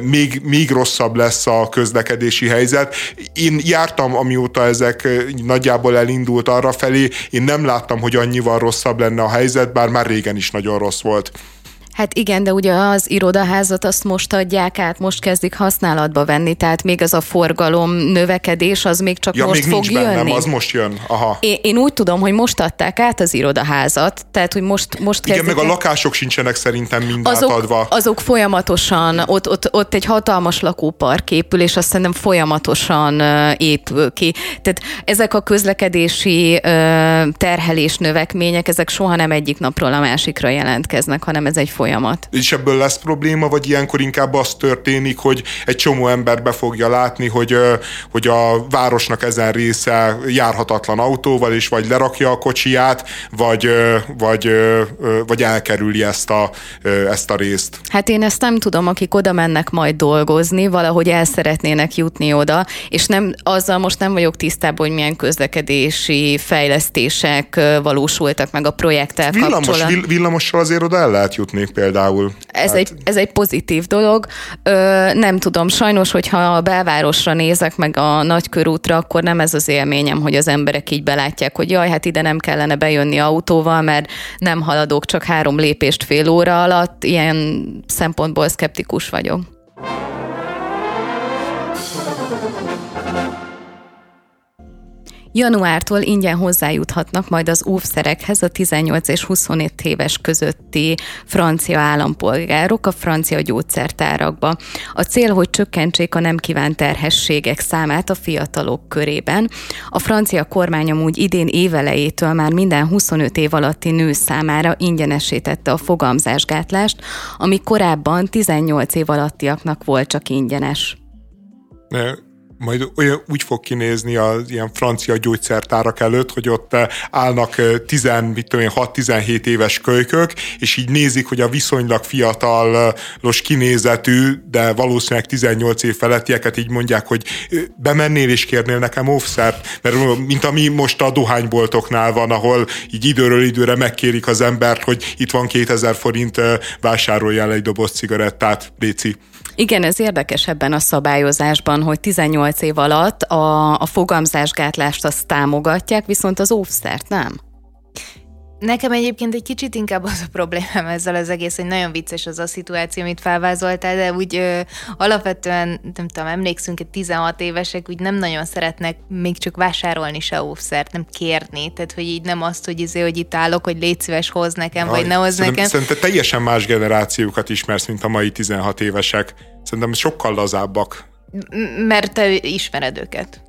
még, még rosszabb lesz a közlekedési helyzet. Én jártam, amióta ezek nagyjából elindult arra felé, én nem láttam, hogy annyival rosszabb lenne a helyzet, bár már régen is nagyon rossz volt. Hát igen, de ugye az irodaházat azt most adják át, most kezdik használatba venni, tehát még az a forgalom növekedés, az még csak ja, most még fog nincs jönni. Bennem, az most jön. Aha. Én, én úgy tudom, hogy most adták át az irodaházat, tehát hogy most, most Igen, meg a lakások sincsenek szerintem mind azok, átadva. Azok folyamatosan, ott, ott, ott egy hatalmas lakópark épül, és azt szerintem folyamatosan épül ki. Tehát ezek a közlekedési terhelés növekmények, ezek soha nem egyik napról a másikra jelentkeznek, hanem ez egy folyamat. És ebből lesz probléma, vagy ilyenkor inkább az történik, hogy egy csomó ember be fogja látni, hogy, hogy a városnak ezen része járhatatlan autóval, és vagy lerakja a kocsiját, vagy, vagy, vagy elkerüli ezt a, ezt a részt. Hát én ezt nem tudom, akik oda mennek majd dolgozni, valahogy el szeretnének jutni oda, és nem, azzal most nem vagyok tisztában, hogy milyen közlekedési fejlesztések valósultak meg a projekttel villamos, kapcsolatban. Villamossal azért oda el lehet jutni például. Ez, hát... egy, ez egy pozitív dolog. Ö, nem tudom, sajnos, hogyha a belvárosra nézek, meg a nagykörútra, akkor nem ez az élményem, hogy az emberek így belátják, hogy jaj, hát ide nem kellene bejönni autóval, mert nem haladok csak három lépést fél óra alatt. Ilyen szempontból szkeptikus vagyok. Januártól ingyen hozzájuthatnak majd az óvszerekhez a 18 és 25 éves közötti francia állampolgárok a francia gyógyszertárakba. A cél, hogy csökkentsék a nem kívánt terhességek számát a fiatalok körében. A francia kormány amúgy idén évelejétől már minden 25 év alatti nő számára ingyenesítette a fogamzásgátlást, ami korábban 18 év alattiaknak volt csak ingyenes majd olyan, úgy fog kinézni az ilyen francia gyógyszertárak előtt, hogy ott állnak 10, mit tudom én, 6-17 éves kölykök, és így nézik, hogy a viszonylag fiatalos kinézetű, de valószínűleg 18 év felettieket így mondják, hogy bemennél és kérnél nekem offszert, mert mint ami most a dohányboltoknál van, ahol így időről időre megkérik az embert, hogy itt van 2000 forint, vásároljál egy doboz cigarettát, Léci. Igen, ez érdekes ebben a szabályozásban, hogy 18 év alatt a, a fogamzásgátlást azt támogatják, viszont az óvszert nem. Nekem egyébként egy kicsit inkább az a problémám ezzel az egész, hogy nagyon vicces az a szituáció, amit felvázoltál, de úgy ö, alapvetően, nem tudom, emlékszünk, hogy 16 évesek úgy nem nagyon szeretnek még csak vásárolni se óvszert, nem kérni. Tehát, hogy így nem azt, hogy izé, hogy itt állok, hogy légy szíves, hoz nekem, Jaj, vagy ne hoz nekem. Szerintem teljesen más generációkat ismersz, mint a mai 16 évesek. Szerintem sokkal lazábbak. M- mert te ismered őket.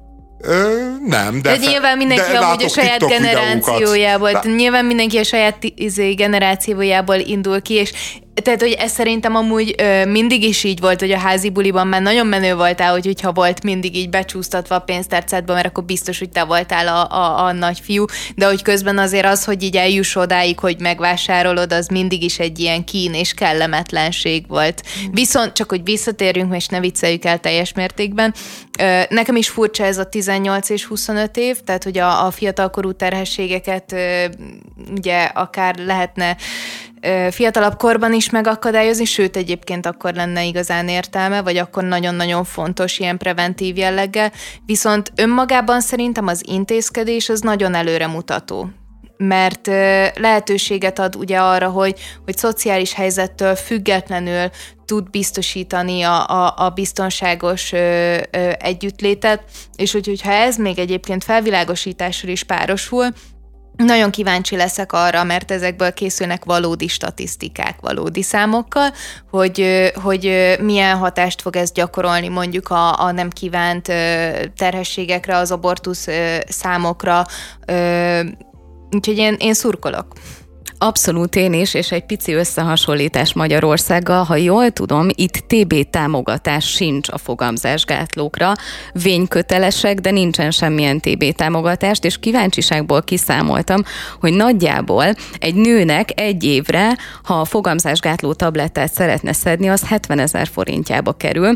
Ö, nem, de... De nyilván mindenki de amúgy a saját TikTok generációjából, de... nyilván mindenki a saját izé, generációjából indul ki, és tehát, hogy ez szerintem amúgy ö, mindig is így volt, hogy a házi buliban már nagyon menő voltál, hogy, hogyha volt mindig így becsúsztatva a pénztárcádba, mert akkor biztos, hogy te voltál a, a, a nagyfiú, de hogy közben azért az, hogy így eljuss odáig, hogy megvásárolod, az mindig is egy ilyen kín és kellemetlenség volt. Viszont, csak hogy visszatérjünk, és ne vicceljük el teljes mértékben, ö, nekem is furcsa ez a 18 és 25 év, tehát, hogy a, a fiatalkorú terhességeket ö, ugye akár lehetne fiatalabb korban is megakadályozni, sőt egyébként akkor lenne igazán értelme, vagy akkor nagyon-nagyon fontos ilyen preventív jelleggel, viszont önmagában szerintem az intézkedés az nagyon előremutató mert lehetőséget ad ugye arra, hogy, hogy szociális helyzettől függetlenül tud biztosítani a, a, a biztonságos ö, ö, együttlétet, és hogy, hogyha ez még egyébként felvilágosítással is párosul, nagyon kíváncsi leszek arra, mert ezekből készülnek valódi statisztikák, valódi számokkal, hogy, hogy milyen hatást fog ez gyakorolni mondjuk a, a nem kívánt terhességekre, az abortusz számokra, úgyhogy én, én szurkolok. Abszolút én is, és egy pici összehasonlítás Magyarországgal. Ha jól tudom, itt TB támogatás sincs a fogamzásgátlókra. Vénykötelesek, de nincsen semmilyen TB támogatást, és kíváncsiságból kiszámoltam, hogy nagyjából egy nőnek egy évre, ha a fogamzásgátló tablettát szeretne szedni, az 70 ezer forintjába kerül,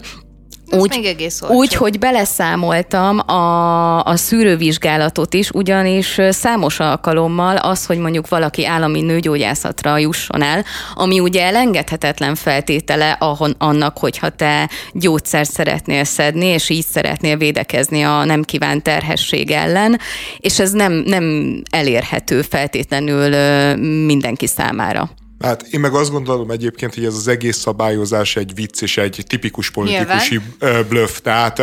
úgy, még egész úgy, hogy beleszámoltam a, a szűrővizsgálatot is, ugyanis számos alkalommal az, hogy mondjuk valaki állami nőgyógyászatra jusson el, ami ugye elengedhetetlen feltétele ahon, annak, hogyha te gyógyszert szeretnél szedni, és így szeretnél védekezni a nem kívánt terhesség ellen, és ez nem, nem elérhető feltétlenül mindenki számára. Hát én meg azt gondolom egyébként, hogy ez az egész szabályozás egy vicc és egy tipikus politikusi Nyilván. bluff. Tehát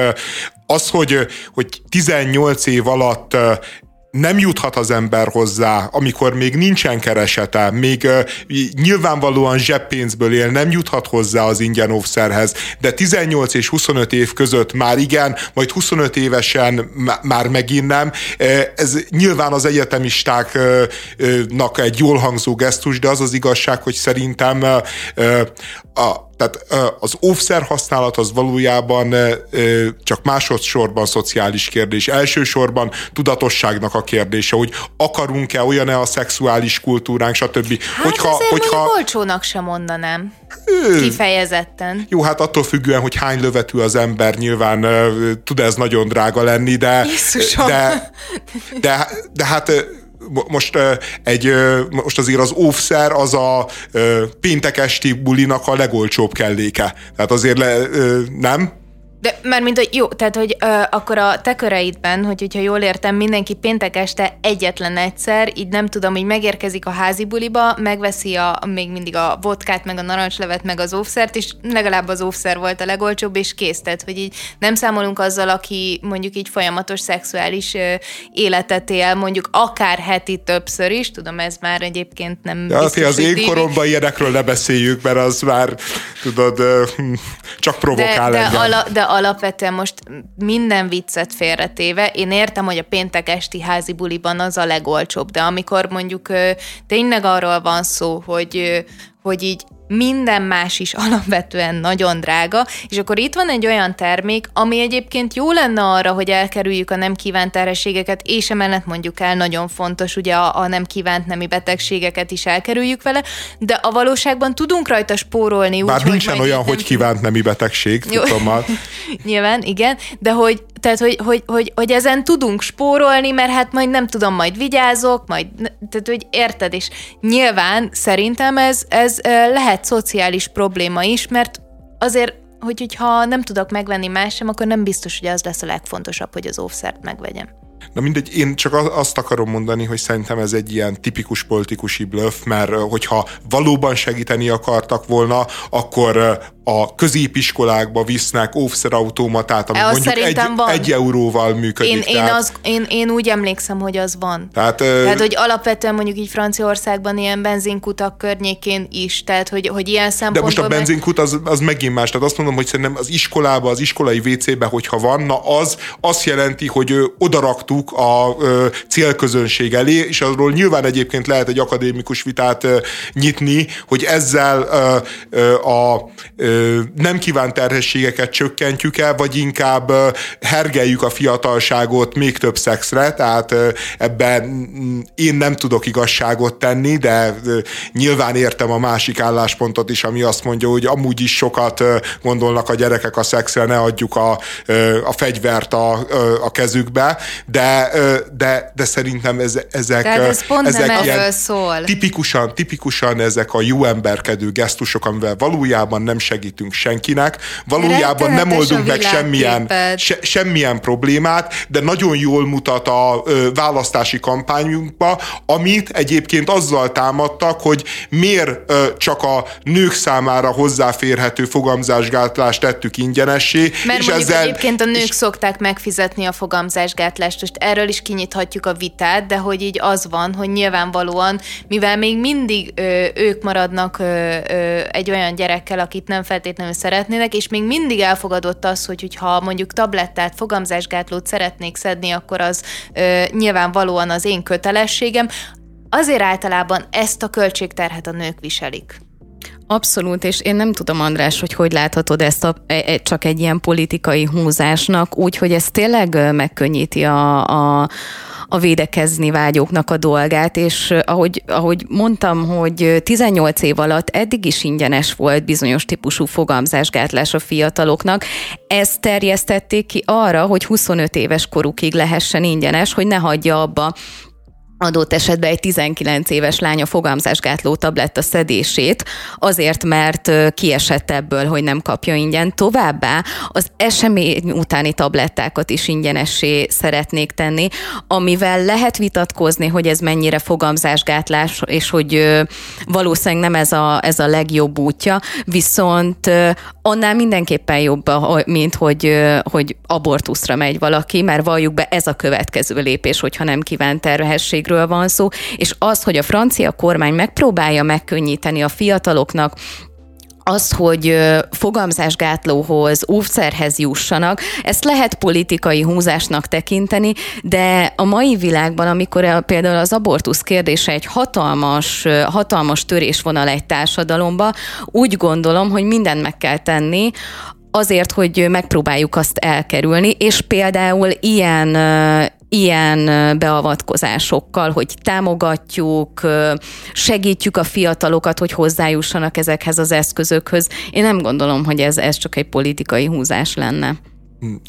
az, hogy, hogy 18 év alatt nem juthat az ember hozzá, amikor még nincsen keresete, még uh, nyilvánvalóan zseppénzből él, nem juthat hozzá az ingyen óvszerhez, de 18 és 25 év között már igen, majd 25 évesen már megint nem. Ez nyilván az egyetemistáknak egy jól hangzó gesztus, de az az igazság, hogy szerintem a, tehát az óvszer használat az valójában csak másodszorban szociális kérdés. Elsősorban tudatosságnak a kérdése, hogy akarunk-e olyan-e a szexuális kultúránk, stb. Hát hogyha, azért hogyha... olcsónak sem mondanám. Kifejezetten. Jó, hát attól függően, hogy hány lövetű az ember, nyilván tud ez nagyon drága lenni, de... De, *laughs* de, de hát most egy, most azért az óvszer az a péntek esti bulinak a legolcsóbb kelléke. Tehát azért le, nem? De mert mint hogy jó, tehát hogy ö, akkor a te köreidben, hogy, hogyha jól értem, mindenki péntek este egyetlen egyszer, így nem tudom, hogy megérkezik a házi buliba, megveszi a, még mindig a vodkát, meg a narancslevet, meg az óvszert, és legalább az óvszer volt a legolcsóbb, és kész. Tehát, hogy így nem számolunk azzal, aki mondjuk így folyamatos szexuális ö, életet él, mondjuk akár heti többször is, tudom, ez már egyébként nem ja, biztos, az én koromban ilyenekről ne beszéljük, mert az már, tudod, ö, hm, csak provokál de, de, ala, de alapvetően most minden viccet félretéve, én értem, hogy a péntek esti házi buliban az a legolcsóbb, de amikor mondjuk tényleg arról van szó, hogy hogy így minden más is alapvetően nagyon drága, és akkor itt van egy olyan termék, ami egyébként jó lenne arra, hogy elkerüljük a nem kívánt terhességeket, és emellett mondjuk el, nagyon fontos, ugye a, a nem kívánt nemi betegségeket is elkerüljük vele, de a valóságban tudunk rajta spórolni. Bár úgy, nincsen hogy olyan, hogy kívánt nemi betegség, tudom *laughs* Nyilván, igen, de hogy tehát, hogy, hogy, hogy, hogy ezen tudunk spórolni, mert hát majd nem tudom, majd vigyázok, majd, tehát, hogy érted, és nyilván szerintem ez, ez lehet szociális probléma is, mert azért hogy, hogyha nem tudok megvenni más sem, akkor nem biztos, hogy az lesz a legfontosabb, hogy az óvszert megvegyem. Na mindegy, én csak azt akarom mondani, hogy szerintem ez egy ilyen tipikus politikusi bluff, mert hogyha valóban segíteni akartak volna, akkor a középiskolákba visznek óvszerautomatát, ami mondjuk egy, van. egy euróval működik. Én, tehát... én, az, én, én úgy emlékszem, hogy az van. Tehát, tehát, hogy alapvetően mondjuk így Franciaországban ilyen benzinkutak környékén is, tehát hogy, hogy ilyen szempontból... De most a benzinkut az, az megint más, tehát azt mondom, hogy szerintem az iskolába, az iskolai WC-be, hogyha van, na az azt jelenti, hogy odaraktuk a ö, célközönség elé, és arról nyilván egyébként lehet egy akadémikus vitát ö, nyitni, hogy ezzel ö, ö, a ö, nem kívánt terhességeket csökkentjük el, vagy inkább hergeljük a fiatalságot még több szexre, tehát ebben én nem tudok igazságot tenni, de nyilván értem a másik álláspontot is, ami azt mondja, hogy amúgy is sokat gondolnak a gyerekek a szexre, ne adjuk a, a fegyvert a, a kezükbe, de, de, de szerintem ez, ezek, ez pont ezek nem ilyen szól. tipikusan, tipikusan ezek a jó emberkedő gesztusok, amivel valójában nem segít segítünk senkinek, valójában nem oldunk meg semmilyen, se, semmilyen problémát, de nagyon jól mutat a ö, választási kampányunkba, amit egyébként azzal támadtak, hogy miért ö, csak a nők számára hozzáférhető fogamzásgátlást tettük ingyenessé. Mert és ezzel, egyébként a nők és, szokták megfizetni a fogamzásgátlást, most erről is kinyithatjuk a vitát, de hogy így az van, hogy nyilvánvalóan, mivel még mindig ö, ők maradnak ö, ö, egy olyan gyerekkel, akit nem feltétlenül szeretnének, és még mindig elfogadott az, hogy ha mondjuk tablettát, fogamzásgátlót szeretnék szedni, akkor az ö, nyilvánvalóan az én kötelességem. Azért általában ezt a költségterhet a nők viselik. Abszolút, és én nem tudom, András, hogy hogy láthatod ezt a, e, e, csak egy ilyen politikai húzásnak, úgy, hogy ez tényleg megkönnyíti a, a, a védekezni vágyóknak a dolgát, és ahogy, ahogy mondtam, hogy 18 év alatt eddig is ingyenes volt bizonyos típusú fogamzásgátlás a fiataloknak, ezt terjesztették ki arra, hogy 25 éves korukig lehessen ingyenes, hogy ne hagyja abba adott esetben egy 19 éves lánya fogamzásgátló tabletta szedését, azért, mert kiesett ebből, hogy nem kapja ingyen. Továbbá az esemény utáni tablettákat is ingyenessé szeretnék tenni, amivel lehet vitatkozni, hogy ez mennyire fogamzásgátlás, és hogy valószínűleg nem ez a, ez a legjobb útja, viszont annál mindenképpen jobb, mint hogy, hogy abortuszra megy valaki, mert valljuk be, ez a következő lépés, hogyha nem kíván terhesség minőségről van szó, és az, hogy a francia kormány megpróbálja megkönnyíteni a fiataloknak az, hogy fogamzásgátlóhoz, óvszerhez jussanak, ezt lehet politikai húzásnak tekinteni, de a mai világban, amikor például az abortusz kérdése egy hatalmas, hatalmas törésvonal egy társadalomba, úgy gondolom, hogy mindent meg kell tenni, azért, hogy megpróbáljuk azt elkerülni, és például ilyen ilyen beavatkozásokkal, hogy támogatjuk, segítjük a fiatalokat, hogy hozzájussanak ezekhez az eszközökhöz. Én nem gondolom, hogy ez, ez csak egy politikai húzás lenne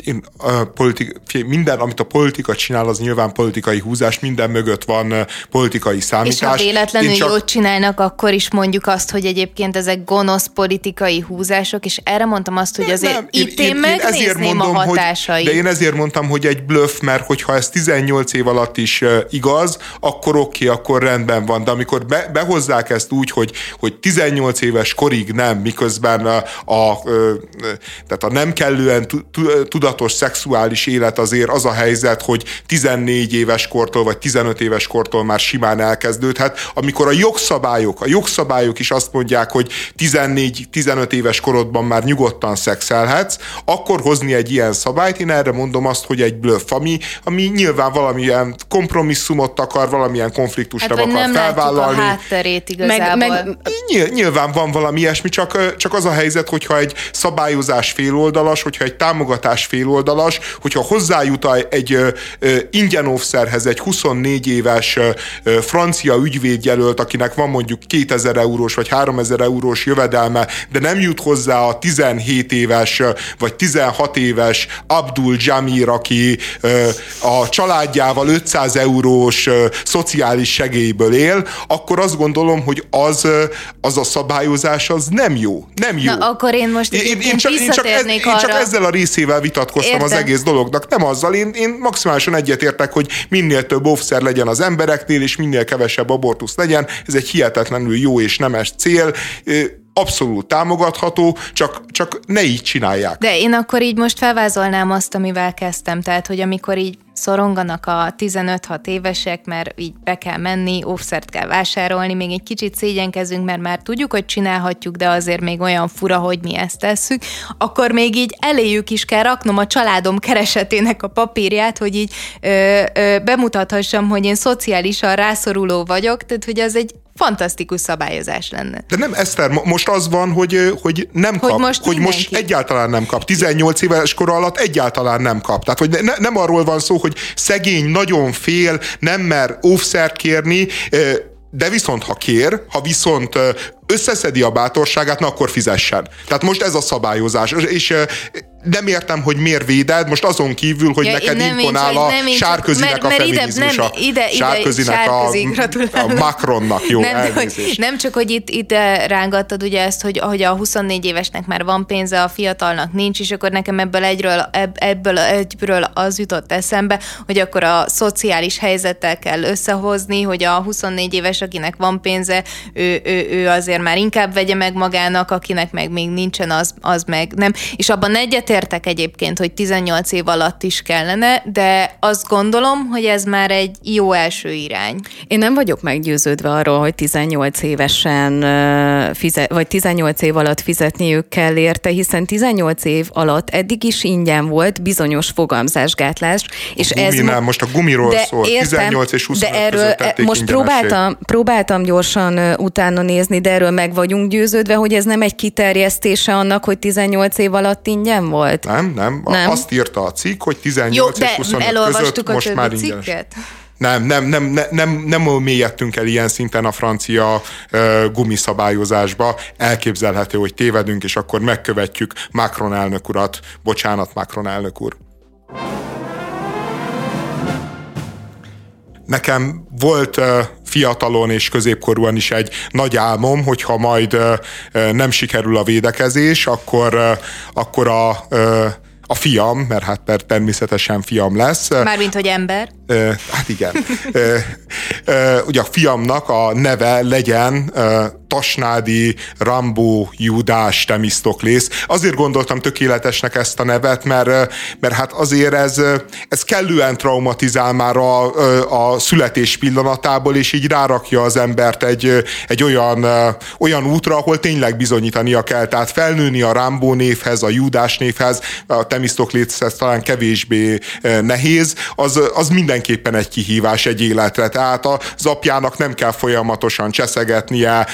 én a politik, minden, amit a politika csinál, az nyilván politikai húzás, minden mögött van politikai számítás. És ha véletlenül csak... jót csinálnak, akkor is mondjuk azt, hogy egyébként ezek gonosz politikai húzások, és erre mondtam azt, hogy azért nem, itt én, én, én megnézném én mondom, a hatásait. Hogy, de én ezért mondtam, hogy egy bluff, mert hogyha ez 18 év alatt is igaz, akkor oké, okay, akkor rendben van, de amikor be, behozzák ezt úgy, hogy, hogy 18 éves korig nem, miközben a, a, a tehát a nem kellően tudatos szexuális élet azért az a helyzet, hogy 14 éves kortól vagy 15 éves kortól már simán elkezdődhet, amikor a jogszabályok, a jogszabályok is azt mondják, hogy 14-15 éves korodban már nyugodtan szexelhetsz, akkor hozni egy ilyen szabályt, én erre mondom azt, hogy egy bluff, ami, ami nyilván valamilyen kompromisszumot akar, valamilyen konfliktusra hát, akar nem felvállalni. a hátterét igazából. Meg, meg... Nyilván van valami ilyesmi, csak, csak az a helyzet, hogyha egy szabályozás féloldalas, hogyha egy támogatás féloldalas, hogyha hozzájut egy ingyen offszerhez egy 24 éves francia ügyvédjelölt, akinek van mondjuk 2000 eurós vagy 3000 eurós jövedelme, de nem jut hozzá a 17 éves vagy 16 éves Abdul Jamir, aki a családjával 500 eurós szociális segélyből él, akkor azt gondolom, hogy az, az a szabályozás az nem jó. Nem jó. Na, akkor én most én, én, én, csak, én, csak, ez, én csak ezzel a részével vitatkoztam Értem. az egész dolognak, nem azzal. Én, én maximálisan egyetértek, hogy minél több offszer legyen az embereknél, és minél kevesebb abortusz legyen. Ez egy hihetetlenül jó és nemes cél abszolút támogatható, csak, csak ne így csinálják. De én akkor így most felvázolnám azt, amivel kezdtem, tehát, hogy amikor így szoronganak a 15-6 évesek, mert így be kell menni, offszert kell vásárolni, még egy kicsit szégyenkezünk, mert már tudjuk, hogy csinálhatjuk, de azért még olyan fura, hogy mi ezt tesszük, akkor még így eléjük is kell raknom a családom keresetének a papírját, hogy így ö, ö, bemutathassam, hogy én szociálisan rászoruló vagyok, tehát hogy az egy fantasztikus szabályozás lenne. De nem, Eszter, most az van, hogy, hogy nem hogy kap, most hogy most egyáltalán nem kap. 18 éves kor alatt egyáltalán nem kap. Tehát, hogy ne, nem arról van szó, hogy szegény nagyon fél, nem mer offszert kérni, de viszont ha kér, ha viszont összeszedi a bátorságát, na akkor fizessen. Tehát most ez a szabályozás. És nem értem, hogy miért véded, most azon kívül, hogy ja, neked imponál a Sárközinek mert, a feminizmusa. Ide, ide, Sárközinek a, a Macronnak, jó, nem, hogy, nem csak, hogy itt, itt rángattad ugye ezt, hogy, hogy a 24 évesnek már van pénze, a fiatalnak nincs, és akkor nekem ebből egyről, ebből egyből az jutott eszembe, hogy akkor a szociális helyzettel kell összehozni, hogy a 24 éves, akinek van pénze, ő, ő, ő azért már inkább vegye meg magának, akinek meg még nincsen, az, az meg nem. És abban egyet egyetértek egyébként, hogy 18 év alatt is kellene, de azt gondolom, hogy ez már egy jó első irány. Én nem vagyok meggyőződve arról, hogy 18 évesen fizet, vagy 18 év alatt fizetniük kell érte, hiszen 18 év alatt eddig is ingyen volt bizonyos fogamzásgátlás, és a ez nem, most a gumiról de szól, értem, 18 és 25 de erről most próbáltam, próbáltam gyorsan utána nézni, de erről meg vagyunk győződve, hogy ez nem egy kiterjesztése annak, hogy 18 év alatt ingyen volt? Nem, nem. nem. Azt írta a cikk, hogy 18 Jó, és 25 között most már ingyenes. Cikket? Nem, nem, nem, nem, nem, nem mélyedtünk el ilyen szinten a francia uh, gumiszabályozásba. Elképzelhető, hogy tévedünk, és akkor megkövetjük Macron elnök urat. Bocsánat, Macron elnök úr. Nekem volt fiatalon és középkorúan is egy nagy álmom, hogyha majd nem sikerül a védekezés, akkor, akkor a a fiam, mert hát per természetesen fiam lesz. Mármint, hogy ember. Hát igen. Ugye a fiamnak a neve legyen Tasnádi Rambó Judás Temisztoklész. Azért gondoltam tökéletesnek ezt a nevet, mert, mert hát azért ez, ez kellően traumatizál már a, a születés pillanatából, és így rárakja az embert egy, egy olyan, olyan útra, ahol tényleg bizonyítania kell. Tehát felnőni a Rambó névhez, a Judás névhez, a Temisztoklészhez talán kevésbé nehéz, az, az mindenképpen egy kihívás egy életre. Tehát az apjának nem kell folyamatosan cseszegetnie,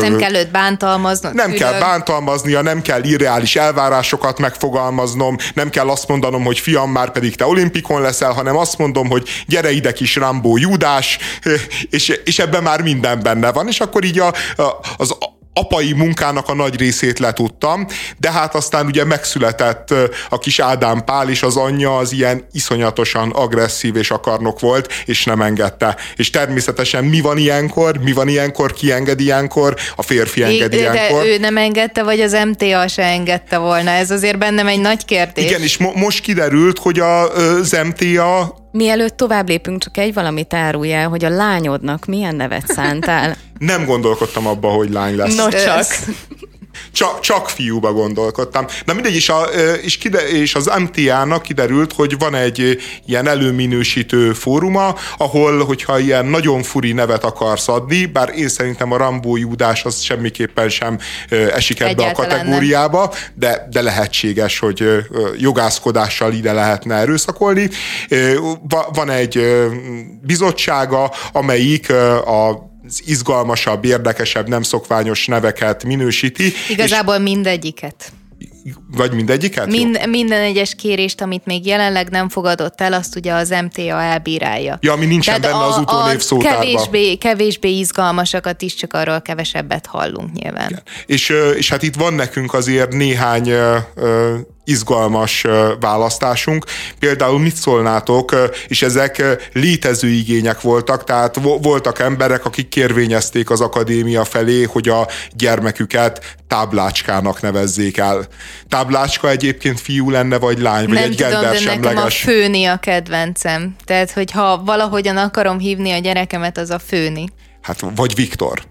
nem kell őt bántalmazni. Nem külön. kell bántalmaznia, nem kell irreális elvárásokat megfogalmaznom, nem kell azt mondanom, hogy fiam, már pedig te olimpikon leszel, hanem azt mondom, hogy gyere ide kis Rambó Júdás, *laughs* és, és ebben már minden benne van, és akkor így a, a, az apai munkának a nagy részét letudtam, de hát aztán ugye megszületett a kis Ádám Pál, és az anyja az ilyen iszonyatosan agresszív és akarnok volt, és nem engedte. És természetesen mi van ilyenkor? Mi van ilyenkor? Ki enged ilyenkor? A férfi enged de ilyenkor. De ő nem engedte, vagy az MTA se engedte volna? Ez azért bennem egy nagy kérdés. Igen, és mo- most kiderült, hogy a, az MTA Mielőtt tovább lépünk, csak egy valamit árulj el, hogy a lányodnak milyen nevet szántál. *laughs* Nem gondolkodtam abba, hogy lány lesz. No csak. Csak, csak fiúba gondolkodtam. De mindegy, és, a, és, kide, és az MTA-nak kiderült, hogy van egy ilyen előminősítő fóruma, ahol, hogyha ilyen nagyon furi nevet akarsz adni, bár én szerintem a Rambó Júdás az semmiképpen sem esik ebbe Egyáltalán a kategóriába, de, de lehetséges, hogy jogászkodással ide lehetne erőszakolni. Van egy bizottsága, amelyik a izgalmasabb, érdekesebb, nem szokványos neveket minősíti. Igazából és mindegyiket. Vagy mindegyiket? Mind, minden egyes kérést, amit még jelenleg nem fogadott el, azt ugye az MTA elbírálja. Ja, ami nincsen Tehát benne a, az utónév szótárban. Kevésbé, kevésbé izgalmasakat is, csak arról kevesebbet hallunk nyilván. És, és hát itt van nekünk azért néhány izgalmas választásunk. Például mit szólnátok, és ezek létező igények voltak, tehát voltak emberek, akik kérvényezték az akadémia felé, hogy a gyermeküket táblácskának nevezzék el. Táblácska egyébként fiú lenne, vagy lány, vagy Nem egy tudom, de nekem a főni a kedvencem. Tehát, hogyha valahogyan akarom hívni a gyerekemet, az a főni. Hát, vagy Viktor.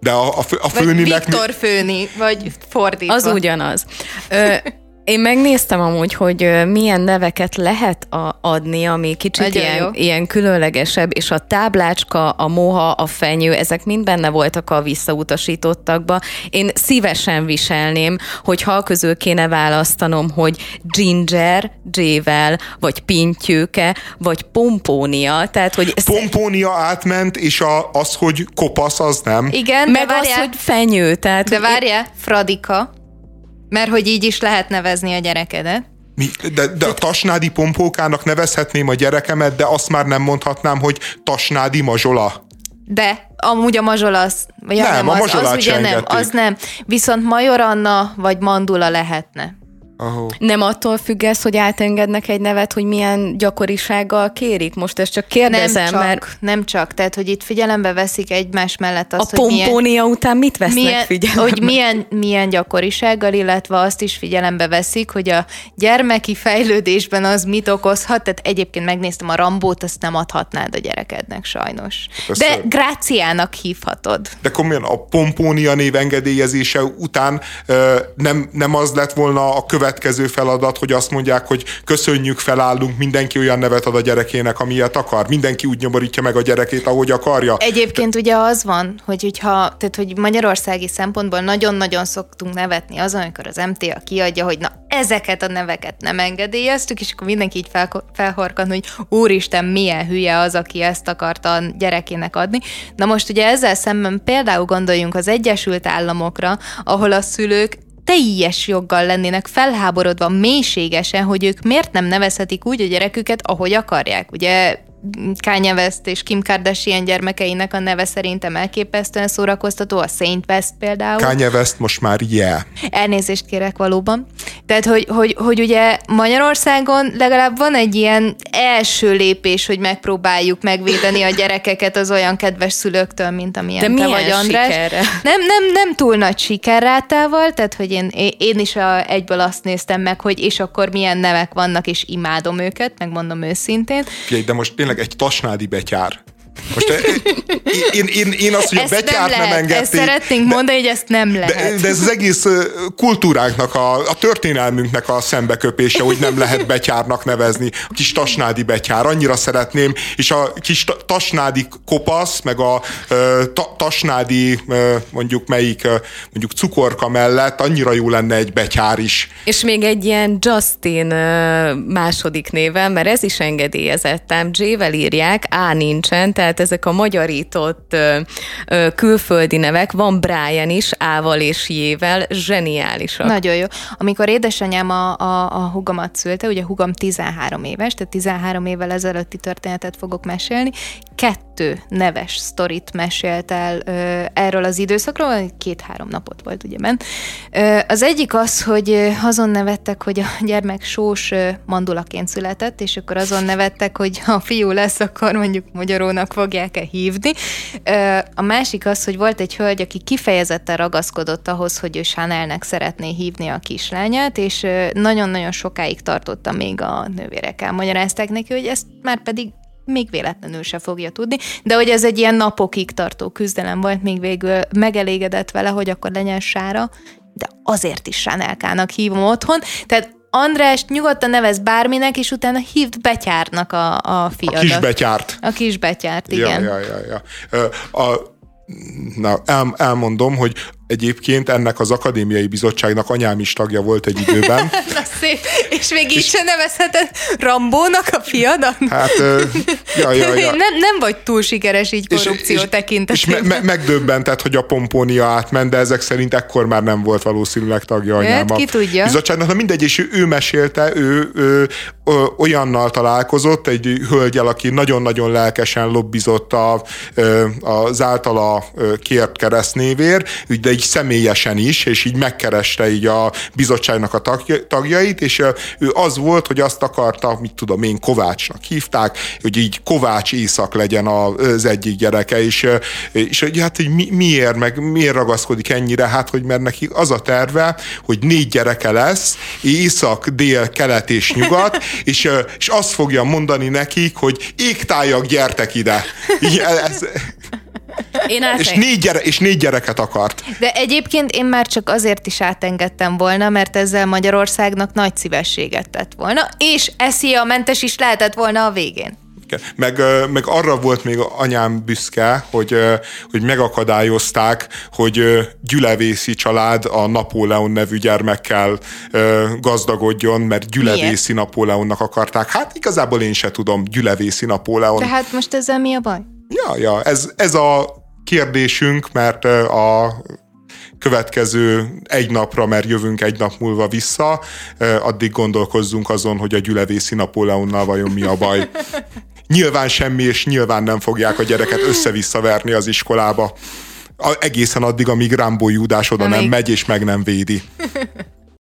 De a, a, fő, a főninek... Vagy Viktor főni, vagy fordítva. Az ugyanaz. Ö, *laughs* én megnéztem amúgy, hogy milyen neveket lehet a, adni, ami kicsit ilyen, ilyen különlegesebb, és a táblácska, a moha, a fenyő, ezek mind benne voltak a visszautasítottakba. Én szívesen viselném, hogy ha közül kéne választanom, hogy ginger, J-vel, vagy pintyőke, vagy pompónia. Tehát, hogy. Pompónia átment, és a, az, hogy kopasz, az nem. Igen, Meg az, hogy fenyő. Tehát, de várjál, Fradika. Mert hogy így is lehet nevezni a gyerekedet. Mi? De, de a tasnádi pompókának nevezhetném a gyerekemet, de azt már nem mondhatnám, hogy tasnádi mazsola. De, amúgy a mazsola az, vagy nem, nem, a az, az ugye nem, az nem. Viszont Major Anna vagy Mandula lehetne. Ahó. Nem attól függ ez, hogy átengednek egy nevet, hogy milyen gyakorisággal kérik? Most ezt csak kérdezem, nem csak, mert... Nem csak, tehát hogy itt figyelembe veszik egymás mellett azt, a hogy pompónia milyen, után mit vesznek milyen, figyelembe? Hogy milyen, milyen gyakorisággal, illetve azt is figyelembe veszik, hogy a gyermeki fejlődésben az mit okozhat, tehát egyébként megnéztem a Rambót, azt nem adhatnád a gyerekednek sajnos. Persze. De Gráciának hívhatod. De komolyan a pompónia név engedélyezése után nem, nem az lett volna a követ következő feladat, hogy azt mondják, hogy köszönjük, felállunk, mindenki olyan nevet ad a gyerekének, amilyet akar. Mindenki úgy nyomorítja meg a gyerekét, ahogy akarja. Egyébként ugye az van, hogy hogyha, tehát hogy magyarországi szempontból nagyon-nagyon szoktunk nevetni az, amikor az MTA kiadja, hogy na ezeket a neveket nem engedélyeztük, és akkor mindenki így fel, felhorkan, hogy úristen, milyen hülye az, aki ezt akarta a gyerekének adni. Na most ugye ezzel szemben például gondoljunk az Egyesült Államokra, ahol a szülők teljes joggal lennének felháborodva mélységesen, hogy ők miért nem nevezhetik úgy a gyereküket, ahogy akarják. Ugye Kanye West és Kim Kardashian gyermekeinek a neve szerintem elképesztően szórakoztató, a Saint West például. Kanye West most már yeah. Elnézést kérek valóban. Tehát, hogy, hogy, hogy ugye Magyarországon legalább van egy ilyen első lépés, hogy megpróbáljuk megvédeni a gyerekeket az olyan kedves szülőktől, mint amilyen De te vagy András. Sikerre? Nem, nem, nem túl nagy sikerrátával, tehát hogy én, én is a, egyből azt néztem meg, hogy és akkor milyen nevek vannak, és imádom őket, megmondom őszintén. Figyelj, de most tényleg egy tasnádi betyár. Most eh, én, én, én azt, hogy ezt a betyárt nem, nem engedték. Ezt szeretnénk de, mondani, hogy ezt nem lehet. De, de ez az egész kultúránknak, a, a történelmünknek a szembeköpése, hogy nem lehet betyárnak nevezni. A kis tasnádi betyár, annyira szeretném, és a kis tasnádi kopasz, meg a ta, tasnádi mondjuk melyik, mondjuk cukorka mellett annyira jó lenne egy betyár is. És még egy ilyen Justin második néven, mert ez is engedélyezettem, J-vel írják, A nincsen, tehát tehát ezek a magyarított külföldi nevek, van Brian is, Ával és Jével, zseniálisak. Nagyon jó. Amikor édesanyám a, a, a hugomat szülte, ugye hugom 13 éves, tehát 13 évvel ezelőtti történetet fogok mesélni, kettő neves sztorit mesélt el ö, erről az időszakról, két-három napot volt ugye ment. Ö, az egyik az, hogy azon nevettek, hogy a gyermek sós mandulaként született, és akkor azon nevettek, hogy ha fiú lesz, akkor mondjuk magyarónak fogják-e hívni. A másik az, hogy volt egy hölgy, aki kifejezetten ragaszkodott ahhoz, hogy ő Chanelnek szeretné hívni a kislányát, és nagyon-nagyon sokáig tartotta még a nővérek elmagyarázták neki, hogy ezt már pedig még véletlenül se fogja tudni, de hogy ez egy ilyen napokig tartó küzdelem volt, még végül megelégedett vele, hogy akkor legyen sára, de azért is Sánelkának hívom otthon. Tehát András nyugodtan nevez bárminek, és utána hívd Betyárnak a, a fiadat. A kis Betyárt. A kis Betyárt, igen. Ja, ja, ja, ja. A, na, el, elmondom, hogy Egyébként ennek az akadémiai bizottságnak anyám is tagja volt egy időben. *laughs* Na szép, és még így sem nevezheted Rambónak a fiadat? Hát, ja, ja, ja. *laughs* Nem, nem vagy túl sikeres így korrupció és, tekintetében. És me- me- megdöbbentett, hogy a pompónia átment, de ezek szerint ekkor már nem volt valószínűleg tagja anyám hát, ki tudja. bizottságnak. Na mindegy, és ő, ő mesélte, ő, ő, ő olyannal találkozott, egy hölgyel, aki nagyon-nagyon lelkesen lobbizott a, az általa kért keresztnévér, de így személyesen is, és így megkereste így a bizottságnak a tagjait, és ő az volt, hogy azt akarta, mit tudom én, Kovácsnak hívták, hogy így Kovács éjszak legyen az egyik gyereke, és, és hát hogy mi, miért, meg miért ragaszkodik ennyire, hát hogy mert neki az a terve, hogy négy gyereke lesz, észak, dél, kelet és nyugat, *laughs* és, és azt fogja mondani nekik, hogy égtájak, gyertek ide. Ez, én és, négy gyere, és négy gyereket akart. De egyébként én már csak azért is átengedtem volna, mert ezzel Magyarországnak nagy szívességet tett volna, és a mentes is lehetett volna a végén. Meg, meg arra volt még anyám büszke, hogy, hogy megakadályozták, hogy Gyülevészi család a Napóleon nevű gyermekkel gazdagodjon, mert Gyülevészi Miért? Napóleonnak akarták. Hát igazából én se tudom, Gyülevészi Napóleon. Tehát most ezzel mi a baj? Ja, ja, ez, ez a kérdésünk, mert a következő egy napra, mert jövünk egy nap múlva vissza, addig gondolkozzunk azon, hogy a gyülevészi Napóleonnal vajon mi a baj. *laughs* Nyilván semmi, és nyilván nem fogják a gyereket össze-vissza verni az iskolába. Egészen addig, amíg Rámbó Júdás oda amíg... nem megy, és meg nem védi. *laughs*